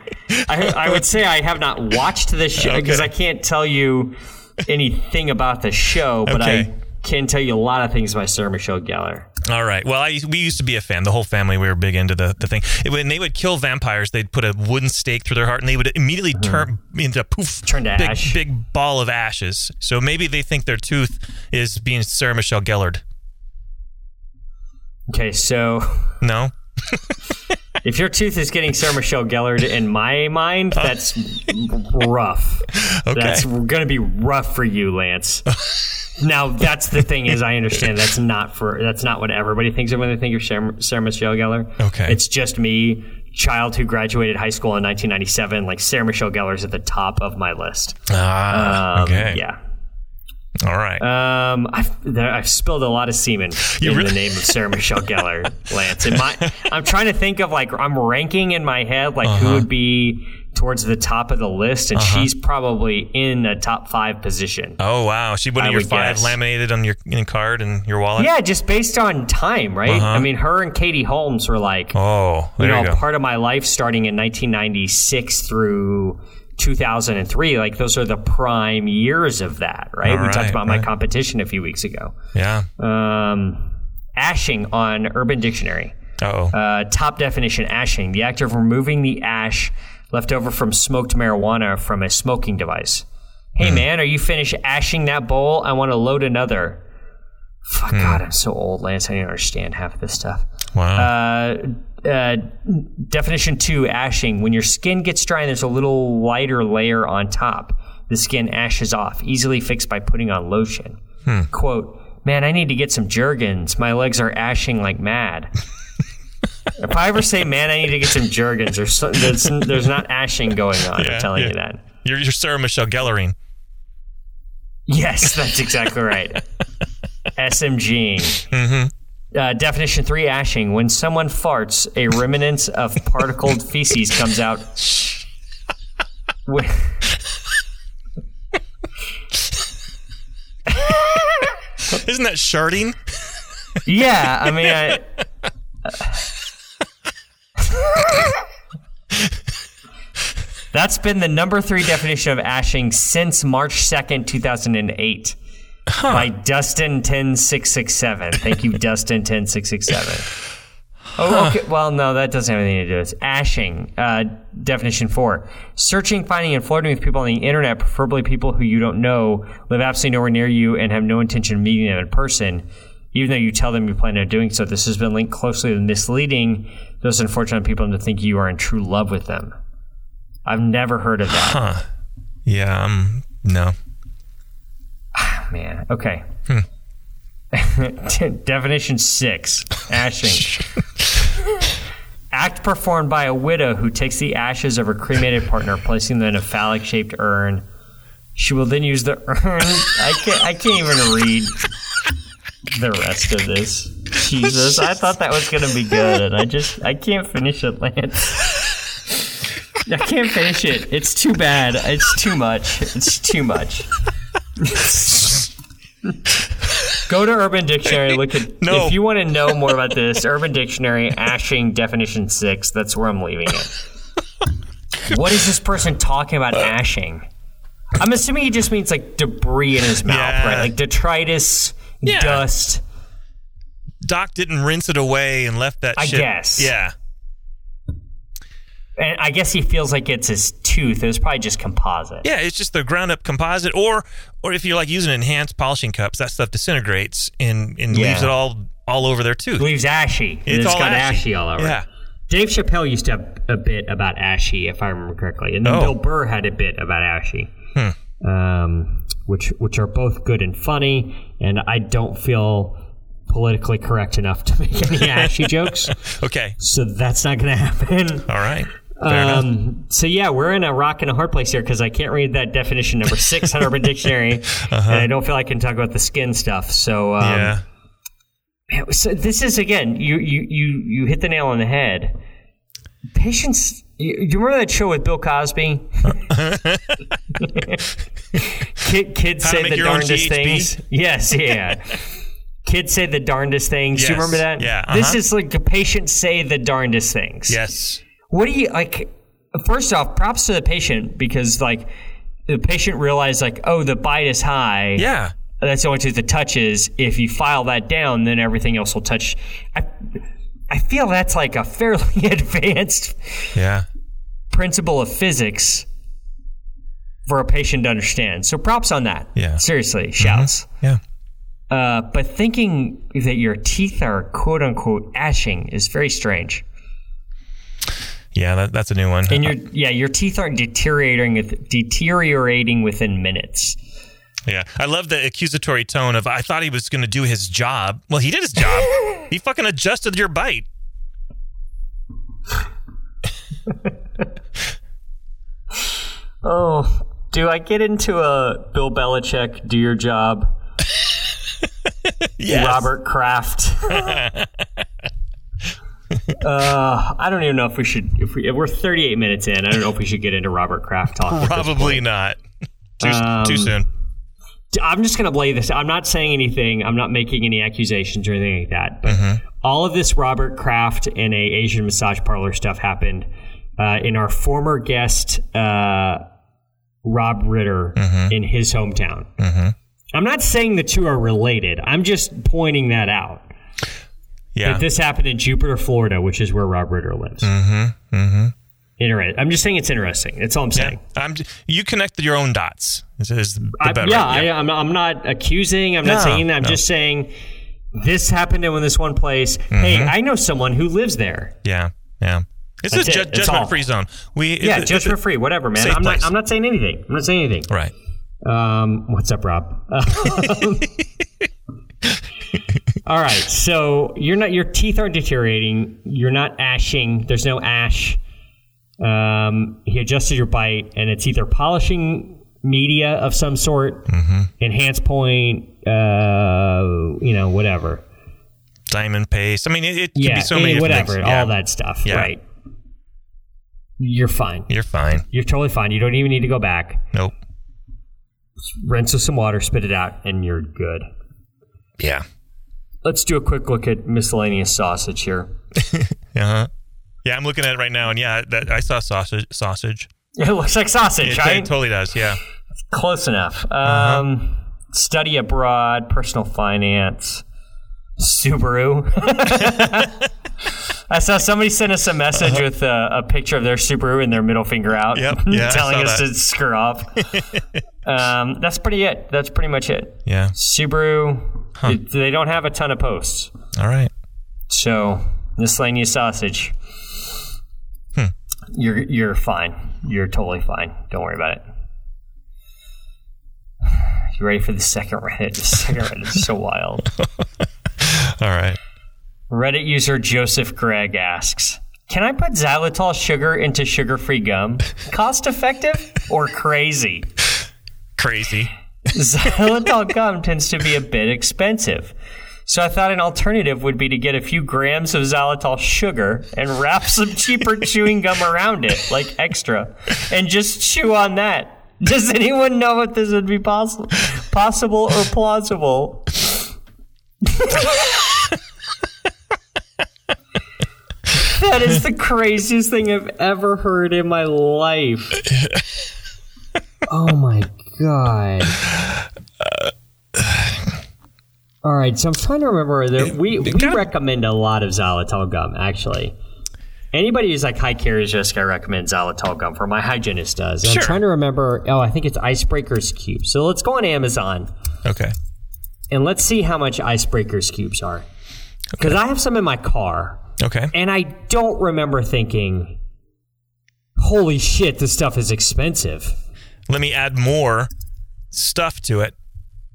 I, I would say I have not watched the show because Okay. I can't tell you anything about the show, but Okay. I can tell you a lot of things about Sarah Michelle Gellar. All right. Well, I, we used to be a fan. The whole family, we were big into the, the thing. It- when they would kill vampires, they'd put a wooden stake through their heart and they would immediately turn into a poof, Mm-hmm. Turn to big, ash. big ball of ashes. So maybe they think their tooth is being Sarah Michelle Gellard. Okay, so No? if your tooth is getting Sarah Michelle Gellar in my mind, that's rough. Okay. That's going to be rough for you, Lance. now, that's the thing is, I understand that's not for that's not what everybody thinks of when they think of Sarah, Sarah Michelle Gellar. Okay. it's just me, child who graduated high school in 1997. Like Sarah Michelle Gellar's at the top of my list. Ah, Um, okay. Yeah. All right. Um, I've, there, I've spilled a lot of semen You in really- the name of Sarah Michelle Gellar, Lance. And my, I'm trying to think of like I'm ranking in my head like Uh-huh. who would be towards the top of the list, and she's probably in the top five position. oh, wow. She one of your five guess. laminated on your in card and your wallet? Yeah, just based on time, right? Uh-huh. I mean, her and Katie Holmes were like, Oh, you know, you part of my life starting in 1996 through 2003. Like those are the prime years of that, right? All we talked right, about my competition a few weeks ago. yeah. Um, ashing on Urban Dictionary. Uh-oh. Uh, top definition ashing, the act of removing the ash left over from smoked marijuana from a smoking device. Hey man, are you finished ashing that bowl? I want to load another. Fuck God, I'm so old, Lance. I don't understand half of this stuff. wow. Uh, uh, definition two ashing. When your skin gets dry and there's a little lighter layer on top, the skin ashes off, easily fixed by putting on lotion. Quote, man, I need to get some Jergens. My legs are ashing like mad. if I ever say, man, I need to get some Jergens, there's, so- there's, there's not ashing going on. Yeah, I'm telling yeah. you that. you're, you're Sarah Michelle Gellering. Yes, that's exactly right. SMG. Mm-hmm. Uh, definition three ashing. When someone farts a remnant of particled feces comes out. Isn't that sharding? Yeah i mean I, that's been the number three definition of ashing since march 2nd 2008 huh. by Dustin ten six six seven. Thank you, Dustin ten six six seven. Oh, okay. Well, no, that doesn't have anything to do with it. Ashing, uh, definition four. Searching, finding, and flirting with people on the internet, preferably people who you don't know, live absolutely nowhere near you, and have no intention of meeting them in person, even though you tell them you plan on doing so. This has been linked closely to misleading those unfortunate people into thinking you are in true love with them. I've never heard of that. Huh. Yeah, um, no. Man, okay. Hmm. Definition six: ashing. Act performed by a widow who takes the ashes of her cremated partner, placing them in a phallic-shaped urn. She will then use the urn. I can't. I can't even read the rest of this. Jesus, I thought that was gonna be good, and I just I can't finish it, Lance. I can't finish it. It's too bad. It's too much. It's too much. Go to Urban Dictionary. Look at No. if you want to know more about this. Urban Dictionary, ashing definition six. That's where I'm leaving it. What is this person talking about uh. ashing? I'm assuming he just means like debris in his mouth, Yeah. right? Like detritus, Yeah. dust. Doc didn't rinse it away and left that I shit. guess. Yeah. And I guess he feels like it's his tooth. It was probably just composite. Yeah, it's just the ground up composite or or if you're like using enhanced polishing cups, that stuff disintegrates and, and Yeah. leaves it all all over their tooth. Leaves ashy. It's it's all got ashy. ashy. all over. Yeah. Dave Chappelle used to have a bit about ashy, if I remember correctly, and then Oh. Bill Burr had a bit about ashy, Hmm. um, which which are both good and funny. And I don't feel politically correct enough to make any ashy jokes, Okay. so that's not going to happen. All right. Um, so yeah, we're in a rock and a hard place here because I can't read that definition number six on Urban Dictionary, and I don't feel I can talk about the skin stuff. So um, Uh-huh. yeah. so this is again, you you you you hit the nail on the head. Patience. You, you remember that show with Bill Cosby? Kid, kids How say the darndest things. Yes, yeah. kids say the darndest things. Do you remember that? yeah, This uh-huh. is like the patients say the darndest things. Yes. What do you like? First off, props to the patient because like the patient realized like, oh, the bite is high. Yeah. That's the only tooth that touches. If you file that down, then everything else will touch. I, I feel that's like a fairly advanced Yeah. principle of physics for a patient to understand. So props on that. Yeah. Seriously, shouts. Yeah. Uh, but thinking that your teeth are quote unquote ashing is very strange. Yeah, that, that's a new one. And your yeah, your teeth are deteriorating deteriorating within minutes. Yeah, I love the accusatory tone of I thought he was going to do his job. Well, he did his job. he fucking adjusted your bite. Oh, do I get into a Bill Belichick do your job? Yes. Robert Kraft. Uh, I don't even know if we should. If, we, if we're 38 minutes in, I don't know if we should get into Robert Kraft talk. Probably not. Too, Um, too soon. I'm just going to lay this. I'm not saying anything. I'm not making any accusations or anything like that. But Mm-hmm. all of this Robert Kraft and a Asian massage parlor stuff happened uh, in our former guest uh, Rob Ritter Mm-hmm. in his hometown. I'm not saying the two are related. I'm just pointing that out. Yeah. That this happened in Jupiter, Florida, which is where Rob Ritter lives. Mm-hmm. Mm-hmm. Interesting. I'm just saying it's interesting. That's all I'm saying. I'm, you connect your own dots. Is, is the I- better. yeah, I, I'm, I'm not accusing. I'm not saying that. I'm no. just saying this happened in this one place. Hey, Mm-hmm. I know someone who lives there. yeah. Yeah. It's That's a ju- judgment free zone. We Yeah, it- judgment free, whatever, man. I'm not. I'm not saying anything. I'm not saying anything. Right. Um, what's up, Rob? All right, so you're not. Your teeth aren't deteriorating. You're not ashing. There's no ash. Um, he adjusted your bite, and it's either polishing media of some sort, enhanced point, uh, you know, whatever. Diamond paste. I mean, it, it could be so many whatever. Yeah. all that stuff. Yeah. Right. You're fine. You're fine. You're totally fine. You don't even need to go back. Nope. Rinse with some water, spit it out, and you're good. Yeah. Let's do a quick look at miscellaneous sausage here. Uh-huh. Yeah, I'm looking at it right now, and yeah, that, I saw sausage. Sausage. It looks like sausage, It, right? it totally does. Yeah. Close enough. Uh-huh. Um, Study abroad, personal finance, Subaru. I saw somebody send us a message with a, a picture of their Subaru and their middle finger out, Uh-huh. Yep, yeah, telling us that. to screw off. um, that's pretty it. That's pretty much it. Yeah. Subaru, it- they don't have a ton of posts. All right. So miscellaneous sausage. Hmm. You're you're fine. You're totally fine. Don't worry about it. You ready for the second Reddit? The second Reddit is so wild. All right. Reddit user Joseph Gregg asks, "Can I put xylitol sugar into sugar-free gum? Cost effective or crazy?" Crazy. xylitol gum tends to be a bit expensive. So I thought an alternative would be to get a few grams of xylitol sugar and wrap some cheaper chewing gum around it, like extra, and just chew on that. Does anyone know if this would be possible, possible or plausible? that is the craziest thing I've ever heard in my life. Oh my god. All right, so I'm trying to remember that we we recommend a lot of xylitol gum actually. Anybody who's like high caries risk, I recommend xylitol gum for my hygienist does. Sure. I'm trying to remember. Oh, I think it's Icebreakers cubes. So let's go on Amazon Okay. and let's see how much Icebreakers cubes are. Because I have some in my car, Okay. and I don't remember thinking, "Holy shit, this stuff is expensive." Let me add more stuff to it.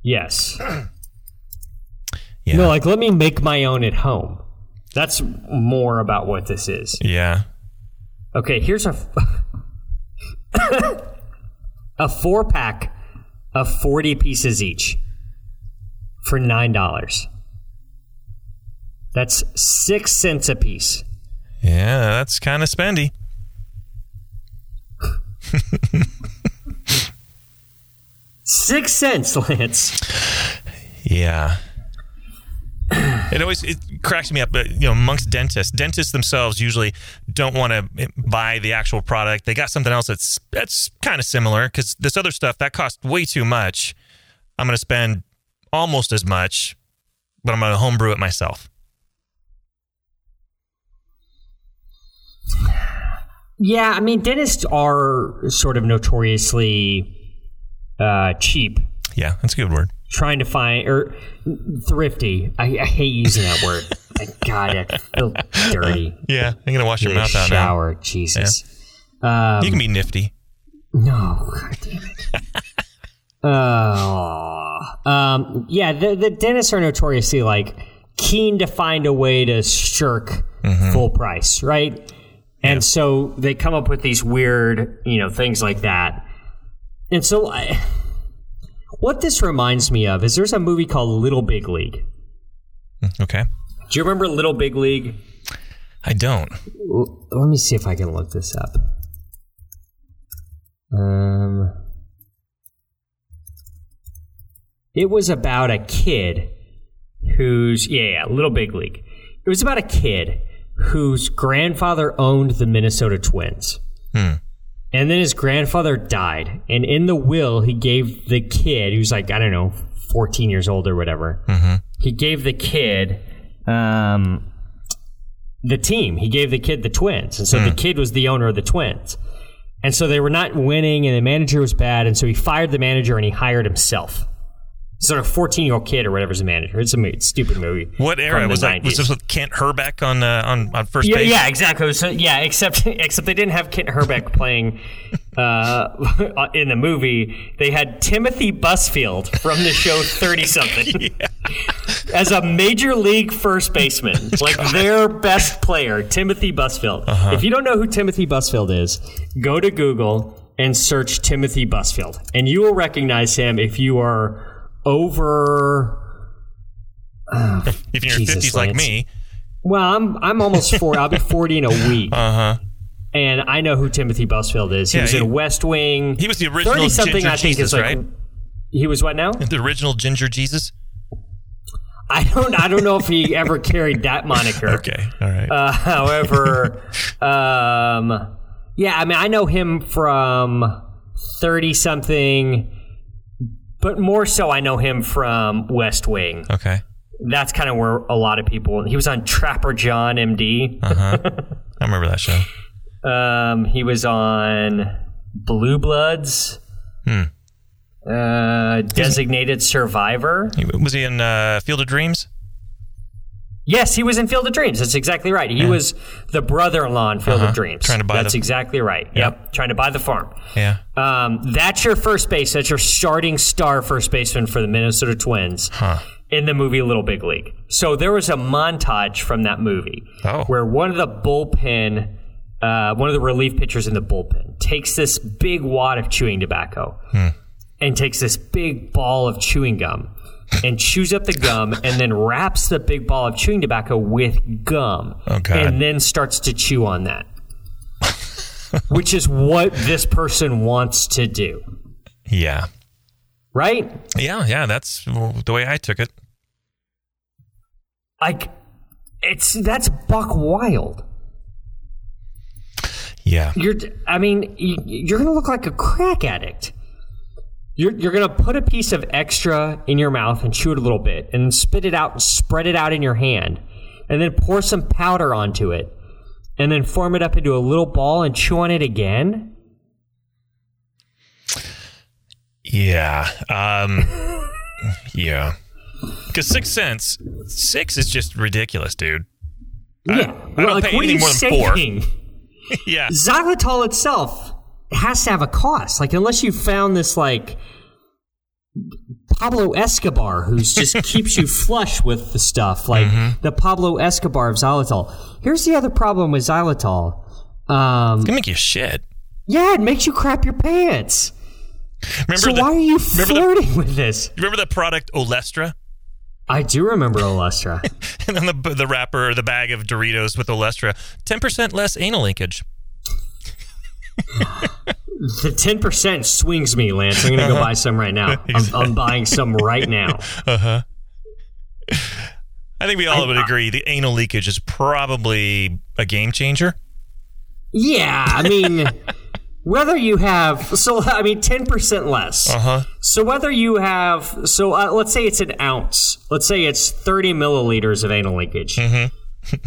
Yes. Yeah. No, like let me make my own at home. That's more about what this is. yeah. Okay, here's a a four pack of forty pieces each for nine dollars. That's six cents a piece. Yeah. That's kind of spendy. Six cents, Lance. Yeah. It always it cracks me up, but you know, amongst dentists, dentists themselves usually don't want to buy the actual product. They got something else that's that's kind of similar because this other stuff that costs way too much. I'm going to spend almost as much, but I'm going to homebrew it myself. Yeah, I mean dentists are sort of notoriously uh, cheap Yeah, that's a good word. trying to find or thrifty. I, I hate using that word. I, God, I feel dirty. Yeah, I'm going to wash your mouth out now. shower, Jesus. Um, You can be nifty. no, God damn it. Oh, um, yeah. The the dentists are notoriously like keen to find a way to shirk full price, right? And so they come up with these weird, you know, things like that. And so, I, what this reminds me of is there's a movie called Little Big League. Okay. Do you remember Little Big League? I don't. Let me see if I can look this up. Um, it was about a kid who's yeah, yeah, Little Big League. It was about a kid whose grandfather owned the Minnesota Twins. Hmm. And then his grandfather died, and in the will, he gave the kid, who's like I don't know, fourteen years old or whatever. He gave the kid um, the team. He gave the kid the Twins, and so the kid was the owner of the Twins. And so they were not winning, and the manager was bad, and so he fired the manager and he hired himself. Sort of fourteen year old kid or whatever's the manager. It's a mo- stupid movie. What era was that? Was 90s. this with Kent Hrbek on uh, on on first Yeah, base? yeah, exactly. So, yeah, except except they didn't have Kent Hrbek playing uh, in the movie. They had Timothy Busfield from the show Thirty Something as a major league first baseman, like their best player, Timothy Busfield. If you don't know who Timothy Busfield is, go to Google and search Timothy Busfield, and you will recognize him if you are over. If you're in Jesus, fifties like me, Well, I'm I'm almost 40. I'll be forty in a week, uh huh. and I know who Timothy Busfield is. He Yeah, was he- in West Wing. He was the original thirty something. Ginger I think Jesus, is like right? he was what now? The original Ginger Jesus. I don't I don't know if he ever carried that moniker. Okay, all right. Uh, however, um, yeah, I mean, I know him from 30 something, but more so, I know him from West Wing. okay. That's kind of where a lot of people, he was on Trapper John MD. Uh-huh. I remember that show. Um, he was on Blue Bloods, Hmm. uh, Designated Survivor. Was he in uh, Field of Dreams? Yes, he was in Field of Dreams. That's exactly right. He was the brother-in-law in Field Uh-huh. of Dreams. Trying to buy That's the- exactly right. Yep. Trying to buy the farm. Yeah. Um, that's your first base. That's your starting star first baseman for the Minnesota Twins Huh. in the movie Little Big League. So there was a montage from that movie Oh. where one of the bullpen, uh, one of the relief pitchers in the bullpen, takes this big wad of chewing tobacco and takes this big ball of chewing gum and chews up the gum and then wraps the big ball of chewing tobacco with gum Oh, God. and then starts to chew on that. Which is what this person wants to do, Yeah. right? Yeah. Yeah. That's the way I took it. Like, it's that's buck wild. Yeah. You're, I mean, you're gonna look like a crack addict. You're, you're gonna put a piece of extra in your mouth and chew it a little bit, and spit it out and spread it out in your hand, and then pour some powder onto it, and then form it up into a little ball and chew on it again. Yeah. Um, yeah. Because Six Sense, six is just ridiculous, dude. Yeah, I don't pay what are anything more than four. Yeah. xylitol itself has to have a cost. Like unless you found this like Pablo Escobar who's just keeps you flush with the stuff, like Mm-hmm. the Pablo Escobar of xylitol. Here's the other problem with xylitol. Um, It's gonna make you shit. yeah, it makes you crap your pants. Remember So the, why are you remember the- flirting with this? remember the product Olestra? I do remember Olestra. And then the the wrapper the bag of Doritos with Olestra, ten percent less anal leakage. The ten percent swings me, Lance. I'm gonna go buy some right now. I'm, I'm buying some right now. Uh huh. I think we all would agree the anal leakage is probably a game changer. Yeah, I mean, whether you have so I mean ten percent less. Uh huh. So whether you have so uh, let's say it's an ounce, let's say it's thirty milliliters of anal leakage,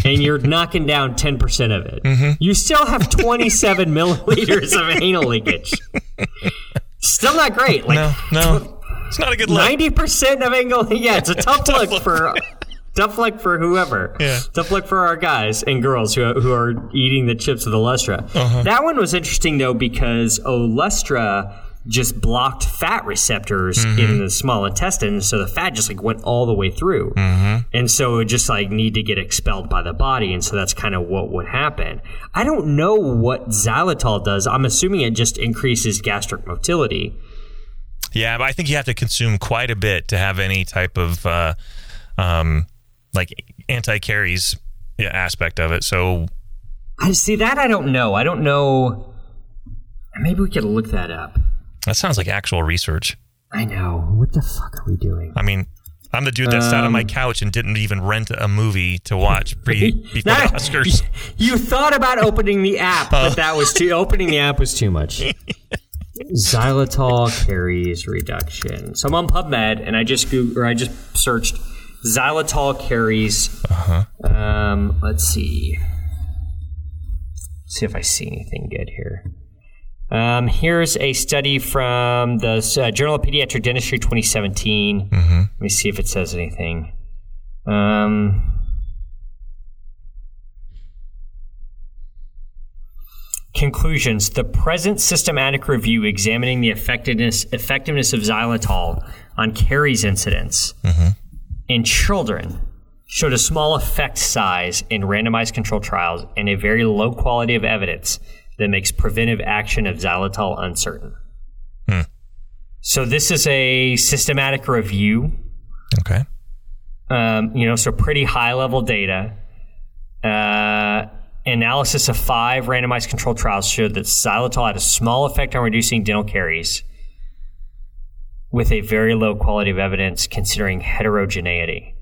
and you're knocking down ten percent of it, you still have twenty seven milliliters of anal leakage. Still not great. Like No, no, it's not a good look. ninety percent of anal. Yeah, it's a tough, look, for. Tough luck for whoever. Yeah. Tough luck for our guys and girls who, who are eating the chips with Olestra. Uh-huh. That one was interesting though because Olestra just blocked fat receptors Mm-hmm. in the small intestine, so the fat just like went all the way through, Mm-hmm. and so it just like need to get expelled by the body, and so that's kind of what would happen. I don't know what xylitol does. I'm assuming it just increases gastric motility. Yeah, but I think you have to consume quite a bit to have any type of uh, um, like anti-caries aspect of it. So I see that. I don't know. I don't know. Maybe we could look that up. That sounds like actual research. I know. What the fuck are we doing? I mean, I'm the dude that sat on my Um, couch and didn't even rent a movie to watch pre before the Oscars. You thought about opening the app, but that was too. Opening the app was too much. Xylitol caries reduction. So I'm on PubMed, and I just Goog- or I just searched xylitol caries. Um, let's see. see if I see anything good here. Um, here's a study from the uh, Journal of Pediatric Dentistry 2017. Let me see if it says anything. Um, Conclusions The present systematic review examining the effectiveness, effectiveness of xylitol on caries incidence in children showed a small effect size in randomized control trials and a very low quality of evidence that makes preventive action of xylitol uncertain. Hmm. So this is a systematic review. Okay. Um, you know, so pretty high level data. Uh, analysis of five randomized controlled trials showed that xylitol had a small effect on reducing dental caries with a very low quality of evidence considering heterogeneity.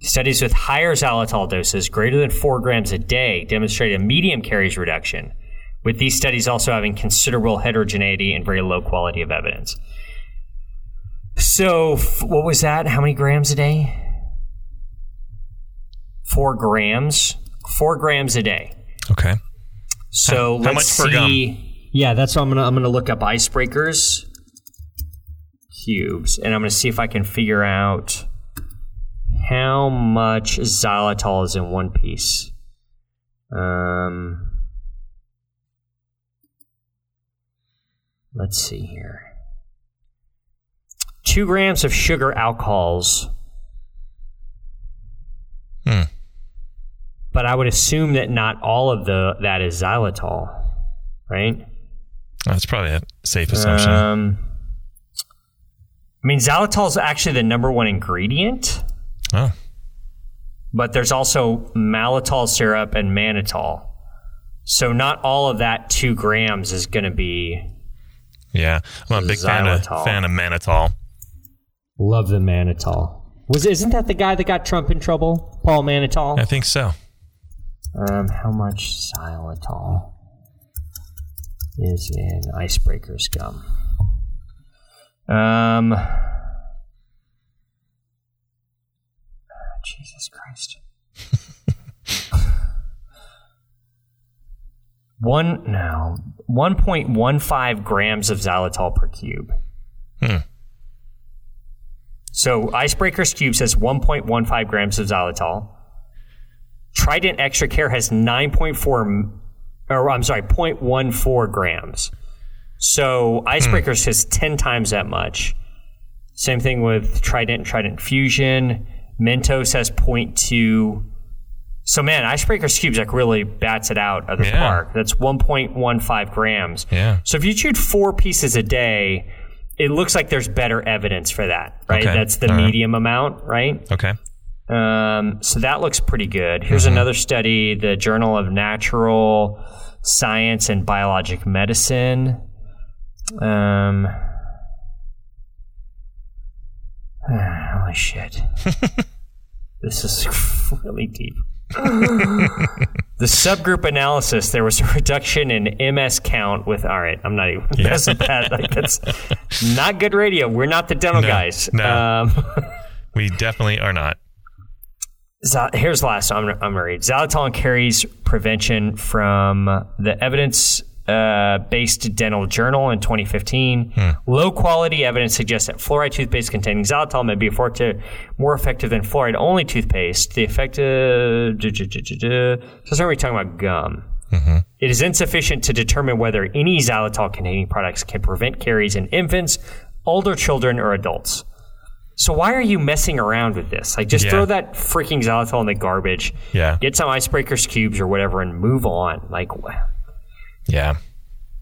Studies with higher xylitol doses, greater than 4 grams a day, demonstrated a medium caries reduction, with these studies also having considerable heterogeneity and very low quality of evidence. So, f- what was that? How many grams a day? Four grams. Four grams a day. Okay. So How let's much per see. Yeah, that's what I'm gonna I'm gonna look up icebreakers cubes, and I'm gonna see if I can figure out how much xylitol is in one piece. Um, let's see here. Two grams of sugar alcohols. Hmm. But I would assume that not all of the that is xylitol, right? That's probably a safe assumption. Um, I mean, xylitol is actually the number one ingredient, oh. but there's also maltitol syrup and mannitol. So not all of that two grams is going to be. Yeah. I'm a big fan of, Xylitol. fan of mannitol. Love the mannitol. Was isn't that the guy that got Trump in trouble, Paul Mannitol? I think so. Um, how much xylitol is in icebreakers gum? Um, Jesus Christ. One no, one point one five grams of xylitol per cube. Hmm. So Icebreakers Cube says 1.15 grams of xylitol. Trident Extra Care has 9.4, or I'm sorry, 0.14 grams. So Icebreakers has 10 times that much. Same thing with Trident and Trident Fusion. Mentos has 0.2. So man, Icebreakers Cubes like really bats it out of the Yeah. park. That's 1.15 grams. Yeah. So if you chewed four pieces a day, it looks like there's better evidence for that, right? Okay. That's the All right. medium amount, right? Okay. Um, so that looks pretty good. Here's another study, the Journal of Natural Science and Biologic Medicine. Um, holy shit. this is really deep. The subgroup analysis, there was a reduction in MS count with. All right, I'm not even. That's bad. Like that's not good radio. We're not the dental No, guys. no. Um, We definitely are not. Here's the last. I'm, I'm going to read. Xylitol caries prevention from the evidence uh, based dental journal in 2015. Hmm. Low quality evidence suggests that fluoride toothpaste containing xylitol may be more effective than fluoride only toothpaste. The effective. Uh, duh. So, sorry, we're talking about gum. Mm-hmm. It is insufficient to determine whether any xylitol containing products can prevent caries in infants, older children, or adults. So why are you messing around with this? Like, just Yeah. throw that freaking xylitol in the garbage. Yeah. Get some icebreakers cubes or whatever, and move on. Like, Yeah.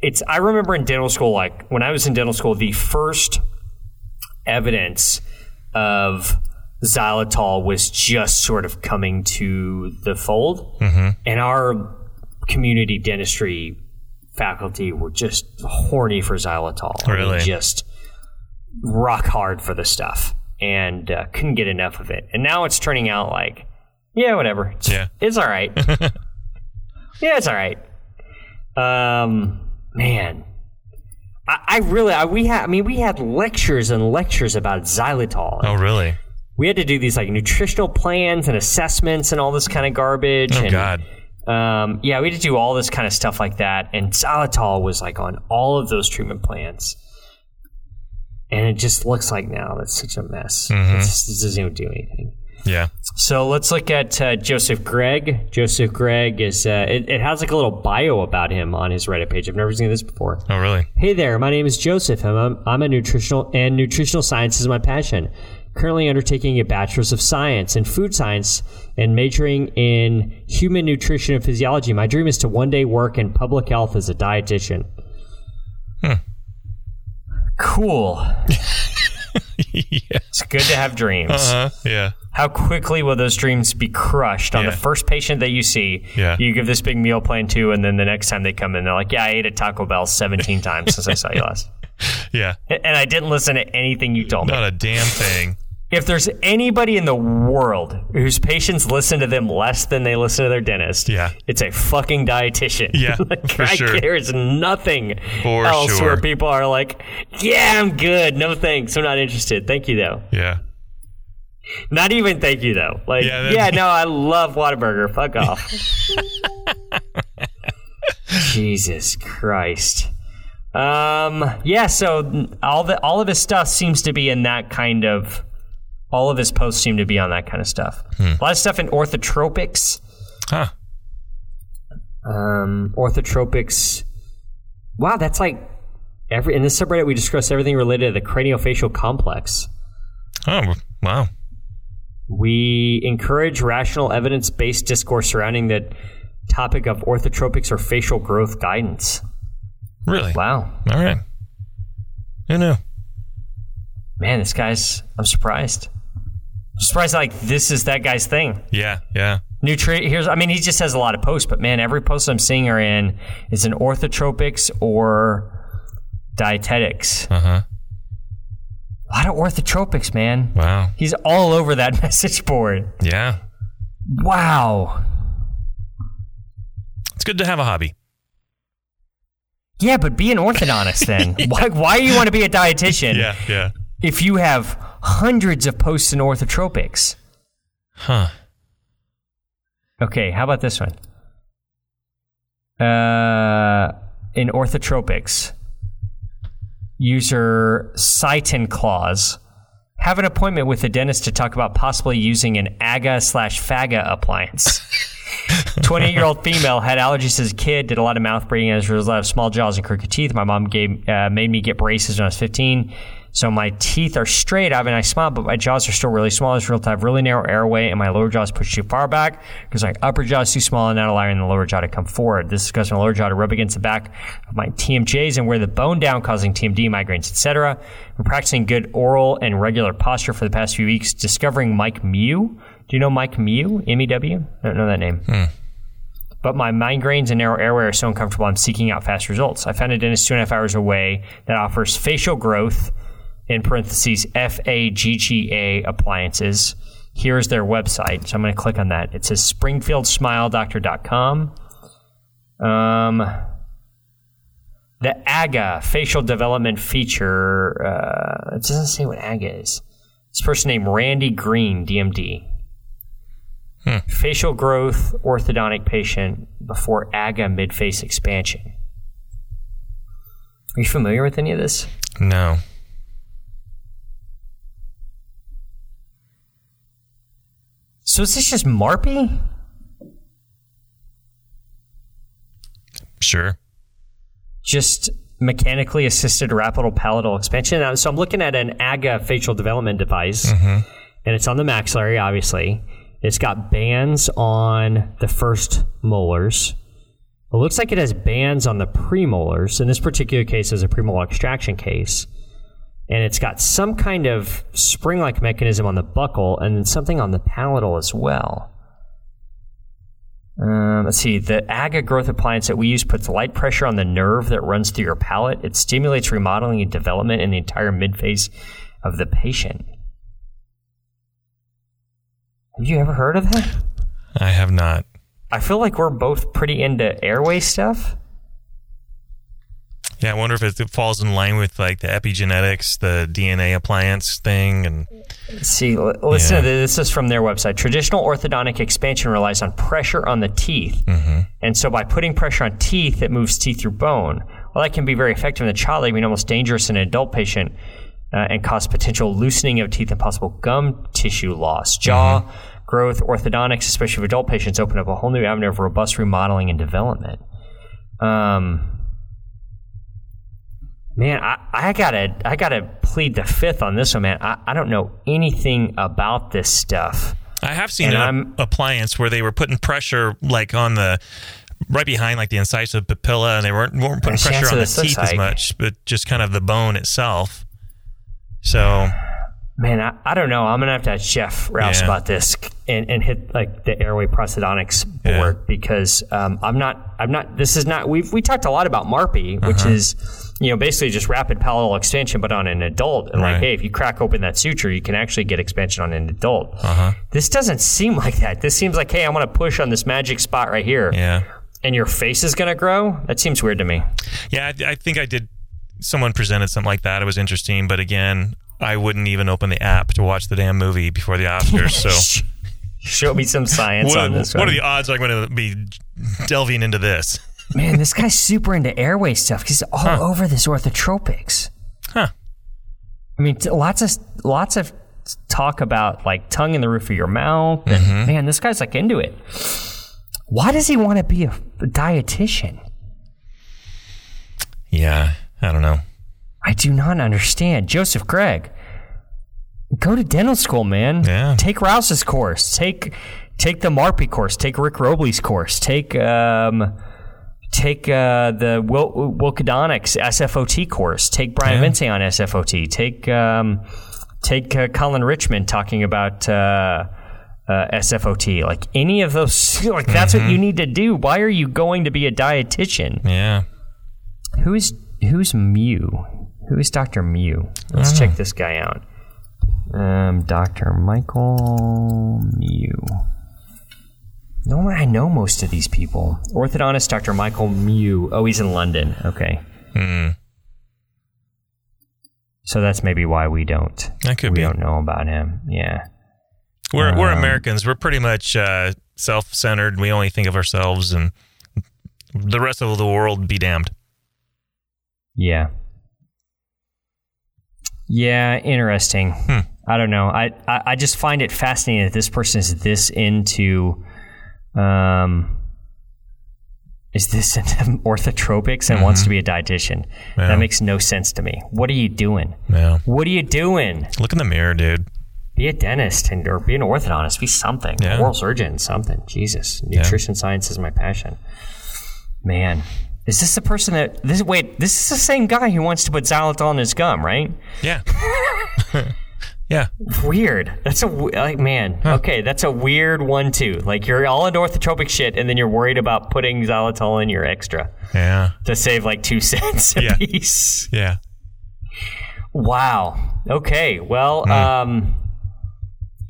it's. I remember in dental school, like when I was in dental school, the first evidence of xylitol was just sort of coming to the fold, and our community dentistry faculty were just horny for xylitol. I mean, Really? just rock hard for the stuff, and uh, couldn't get enough of it. And now it's turning out like, yeah, whatever. It's, Yeah. it's all right. yeah, it's all right. Um, man, I, I really, I, we had, I mean, we had lectures and lectures about xylitol. Oh, really? We had to do these like nutritional plans and assessments and all this kind of garbage. Oh, and, God. Um, yeah, we had to do all this kind of stuff like that, and xylitol was like on all of those treatment plans. And it just looks like now that's such a mess. Mm-hmm. It just it doesn't even do anything. Yeah. So let's look at uh, Joseph Gregg. Joseph Gregg is, uh, it, it has like a little bio about him on his Reddit page. I've never seen this before. Oh, really? Hey there, my name is Joseph. I'm, I'm a nutritional and nutritional science is my passion. Currently undertaking a bachelor's of science in food science and majoring in human nutrition and physiology. My dream is to one day work in public health as a dietitian. Cool. yeah. It's good to have dreams. Uh-huh. Yeah. How quickly will those dreams be crushed on Yeah. the first patient that you see? Yeah. You give this big meal plan to, and then the next time they come in, they're like, "Yeah, I ate a Taco Bell 17 times since I saw you last, Yeah. and I didn't listen to anything you told me." Not a damn thing. If there's anybody in the world whose patients listen to them less than they listen to their dentist, Yeah. it's a fucking dietitian. Yeah, like, for I sure. There's nothing For else sure. where people are like, "Yeah, I'm good. No thanks. I'm not interested. Thank you though." Yeah. Not even thank you though. Like, Yeah, yeah, no, I love Whataburger. Fuck off. Jesus Christ. Um, yeah. So all the all of his stuff seems to be in that kind of. All of his posts seem to be on that kind of stuff. A lot of stuff in orthotropics. Huh. Um, orthotropics. Wow, that's like every in this subreddit we discuss everything related to the craniofacial complex. Oh, wow. We encourage rational evidence based discourse surrounding the topic of orthotropics or facial growth guidance. Really? Wow, All right. Who knew? man, this guy's. I'm surprised. Surprised. Like this is that guy's thing. Yeah. Yeah. Nutri. Here's. I mean, he just has a lot of posts, but man, every post I'm seeing are in is in orthotropics or dietetics. Uh huh. A lot of orthotropics, man. Wow. He's all over that message board. Yeah. Wow. It's good to have a hobby. Yeah, but be an orthodontist then. why, why do you want to be a dietitian Yeah. Yeah. if you have hundreds of posts in orthotropics? Huh. Okay, how about this one? Uh, in orthotropics, user Citin Clause have an appointment with the dentist to talk about possibly using an AGA slash FAGA appliance. 28 year old female had allergies as a kid, did a lot of mouth breathing as a result of small jaws and crooked teeth. My mom gave, uh, made me get braces when I was 15. So my teeth are straight. I have a nice smile, but my jaws are still really small. As a result, I have really narrow airway, and my lower jaw is pushed too far back because my upper jaw is too small and not allowing the lower jaw to come forward. This is causing my lower jaw to rub against the back of my TMJs and wear the bone down, causing TMD, migraines, etc. I'm practicing good oral and regular posture for the past few weeks, discovering Mike Mew. Do you know Mike Mew? M-E-W? I don't know that name hmm. but my migraines and narrow airway are so uncomfortable, I'm seeking out fast results. I found a dentist two and a half hours away that offers facial growth, in parentheses, F A G G A appliances. Here's their website. So I'm going to click on that. It says springfieldsmiledoctor.com. Um, the AGA facial development feature, uh, it doesn't say what AGA is. This person named Randy Green, DMD facial growth orthodontic patient before AGA mid face expansion. Are you familiar with any of this? No. So is this just MARPE? Sure. Just mechanically assisted rapid palatal expansion? Now, So I'm looking at an AGA facial development device, mm-hmm. and it's on the maxillary, obviously. It's got bands on the first molars. It looks like it has bands on the premolars. In this particular case, is a premolar extraction case. And it's got some kind of spring like mechanism on the buccal and then something on the palatal as well. Um, let's see. The AGA growth appliance that we use puts light pressure on the nerve that runs through your palate. It stimulates remodeling and development in the entire midface of the patient. Have you ever heard of that? I have not. I feel like we're both pretty into airway stuff. Yeah, I wonder if it falls in line with like the epigenetics, the DNA appliance thing, and see, l- listen Yeah. to this. Is from their website. Traditional orthodontic expansion relies on pressure on the teeth. And so by putting pressure on teeth, it moves teeth through bone. While that can be very effective in the child, it can be almost dangerous in an adult patient uh, and cause potential loosening of teeth and possible gum tissue loss. Jaw growth orthodontics, especially for adult patients, open up a whole new avenue of robust remodeling and development. Um, Man, I, I gotta I gotta plead the fifth on this one, man. I, I don't know anything about this stuff. I have seen And an appliance where they were putting pressure like on the right behind like the incisive papilla, and they weren't weren't putting pressure on the teeth as much, but just kind of the bone itself. So Man, I, I don't know. I'm gonna have to ask Jeff Rouse Yeah. about this and, and hit like the airway prosthodontics Yeah. board because um, I'm not. I'm not. This is not. We've we talked a lot about which Uh-huh. is you know basically just rapid palatal extension, but on an adult. And Right. like, hey, if you crack open that suture, you can actually get expansion on an adult. Uh-huh. This doesn't seem like that. This seems like, hey, I'm gonna push on this magic spot right here, yeah, and your face is gonna grow. That seems weird to me. yeah, I, I think I did. Someone presented something like that. It was interesting, but again, I wouldn't even open the app to watch the damn movie before the Oscars. So. Show me some science What, on this what one. are the odds I'm going to be delving into this? Man, this guy's super into airway stuff. He's all over this orthotropics. Huh. I mean, t- lots of lots of talk about like tongue in the roof of your mouth. And Mm-hmm. man, this guy's like into it. Why does he want to be a, a dietitian? Yeah, I don't know. I do not understand. Joseph Gregg, go to dental school, man. Yeah. Take Rouse's course. Take take the MARPE course. Take Rick Robley's course. Take um, take uh, the Wil- Wilckodontics SFOT course. Take Brian Yeah. Vincey on SFOT. Take um, take uh, Colin Richmond talking about. Uh, uh, SFOT, like any of those, like that's what you need to do. Why are you going to be a dietitian? Yeah. Who's who's Mew? Who is Doctor Mew? Let's check this guy out. Um, Doctor Michael Mew. No, I know most of these people. Orthodontist Doctor Michael Mew. Oh, he's in London. Okay. Hmm. So that's maybe why we don't. That could we be. don't know about him. Yeah. We're we're Um, Americans. We're pretty much uh, self-centered. We only think of ourselves, and the rest of the world be damned. Yeah. Yeah, interesting. Hmm. I don't know. I, I I just find it fascinating that this person is this into um is this an orthotropics and wants to be a dietitian. Mm-hmm. Yeah. That makes no sense to me. What are you doing? Yeah. What are you doing? Look in the mirror, dude. Be a dentist and or be an orthodontist. Be something. Yeah. Oral surgeon, something. Jesus. Nutrition science is my passion. Man. Is this the person that this wait, this is the same guy who wants to put xylitol in his gum, right? Yeah. yeah. Weird. That's a like man. Okay, that's a weird one too. Like you're all into orthotropic shit, and then you're worried about putting xylitol in your extra Yeah. to save like two cents a Yeah. piece. Yeah. Wow. Okay. Well, um,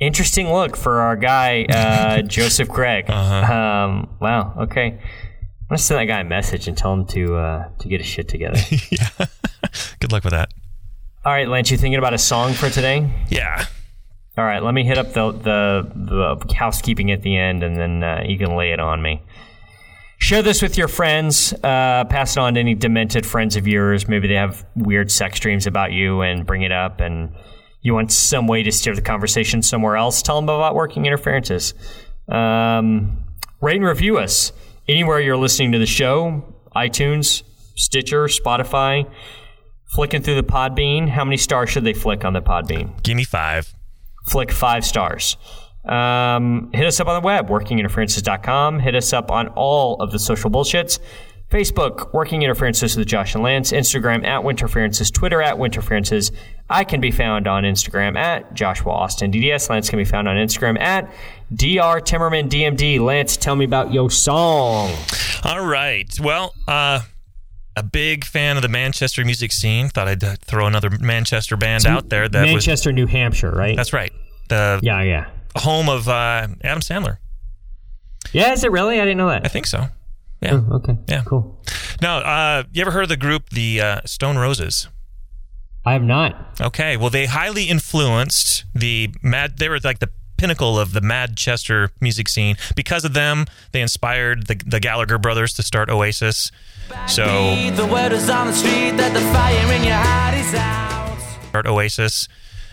interesting look for our guy uh, Joseph Gregg. Uh-huh. Um, wow. Okay. I'm gonna send that guy a message and tell him to uh, to get his shit together. yeah. Good luck with that. All right, Lance. You thinking about a song for today? Yeah. All right, let me hit up the the, the housekeeping at the end, and then uh, you can lay it on me. Share this with your friends. Uh, pass it on to any demented friends of yours. Maybe they have weird sex dreams about you, and bring it up. And you want some way to steer the conversation somewhere else. Tell them about working interferences. Um, rate and review us anywhere you're listening to the show: iTunes, Stitcher, Spotify. Flicking through the Podbean, how many stars should they flick on the Podbean? Give me five. flick five stars. Um, hit us up on the web, workinginterferences.com. Hit us up on all of the social bullshits. Facebook, Working Interferences with Josh and Lance. Instagram, at Winterferences. Twitter, at Winterferences. I can be found on Instagram, at Joshua Austin DDS. Lance can be found on Instagram, at Dr. Timmerman DMD. Lance, tell me about your song. All right. Well, uh, a big fan of the Manchester music scene. Thought I'd uh, throw another Manchester band out there. That was Manchester, New Hampshire, right? that's right. The yeah, yeah. home of uh, Adam Sandler. Yeah, is it really? I didn't know that. I think so. Yeah. Okay. Yeah. Cool. Now, uh, you ever heard of the group the uh, Stone Roses? I have not. Okay. Well, they highly influenced the mad. They were like the pinnacle of the Madchester music scene. Because of them, they inspired the, the Gallagher brothers to start Oasis. So The word is on the street that the fire in your heart is out. start Oasis.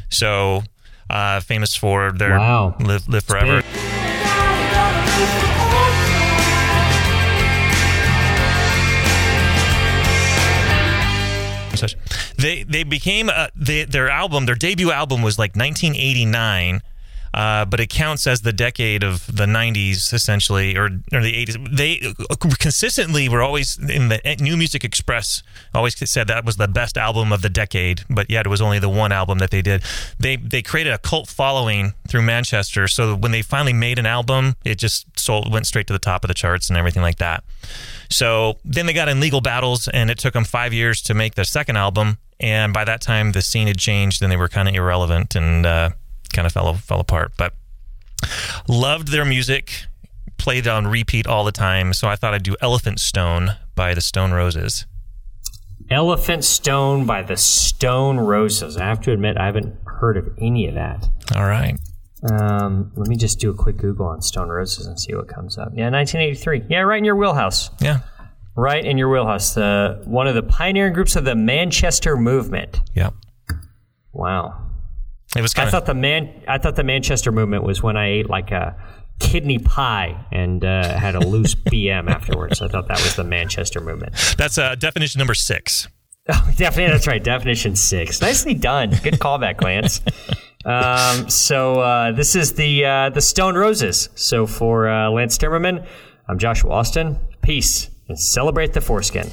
So uh, famous for their Wow. live, live forever. big. and such. They they became uh, they, their album, their debut album was like 1989. Uh, but it counts as the decade of the 90s, essentially, or, or the 80s. They consistently were always in the uh, New Music Express, always said that was the best album of the decade, but yet it was only the one album that they did. They they created a cult following through Manchester, so when they finally made an album, it just sold, went straight to the top of the charts and everything like that. So then they got in legal battles, and it took them five years to make their second album. And by that time, the scene had changed, and they were kind of irrelevant and uh, kind of fell fell apart. But loved their music, played on repeat all the time. So I thought I'd do Elephant Stone by the Stone Roses. Elephant Stone by the Stone Roses. I have to admit, I haven't heard of any of that. All right. Um, let me just do a quick Google on Stone Roses and see what comes up. Yeah, 1983. Yeah, right in your wheelhouse. Yeah. Right in your wheelhouse. The one of the pioneering groups of the Manchester movement. Yeah. Wow. It was kind I thought the man. I thought the Manchester movement was when I ate like a kidney pie and uh, had a loose BM afterwards. I thought that was the Manchester movement. that's uh, definition number six. Oh, definitely, that's right. Definition six. Nicely done. Good callback, Lance. Um, so uh, this is the uh, the Stone Roses. So for uh, Lance Timmerman, I'm Joshua Austin. Peace and celebrate the foreskin.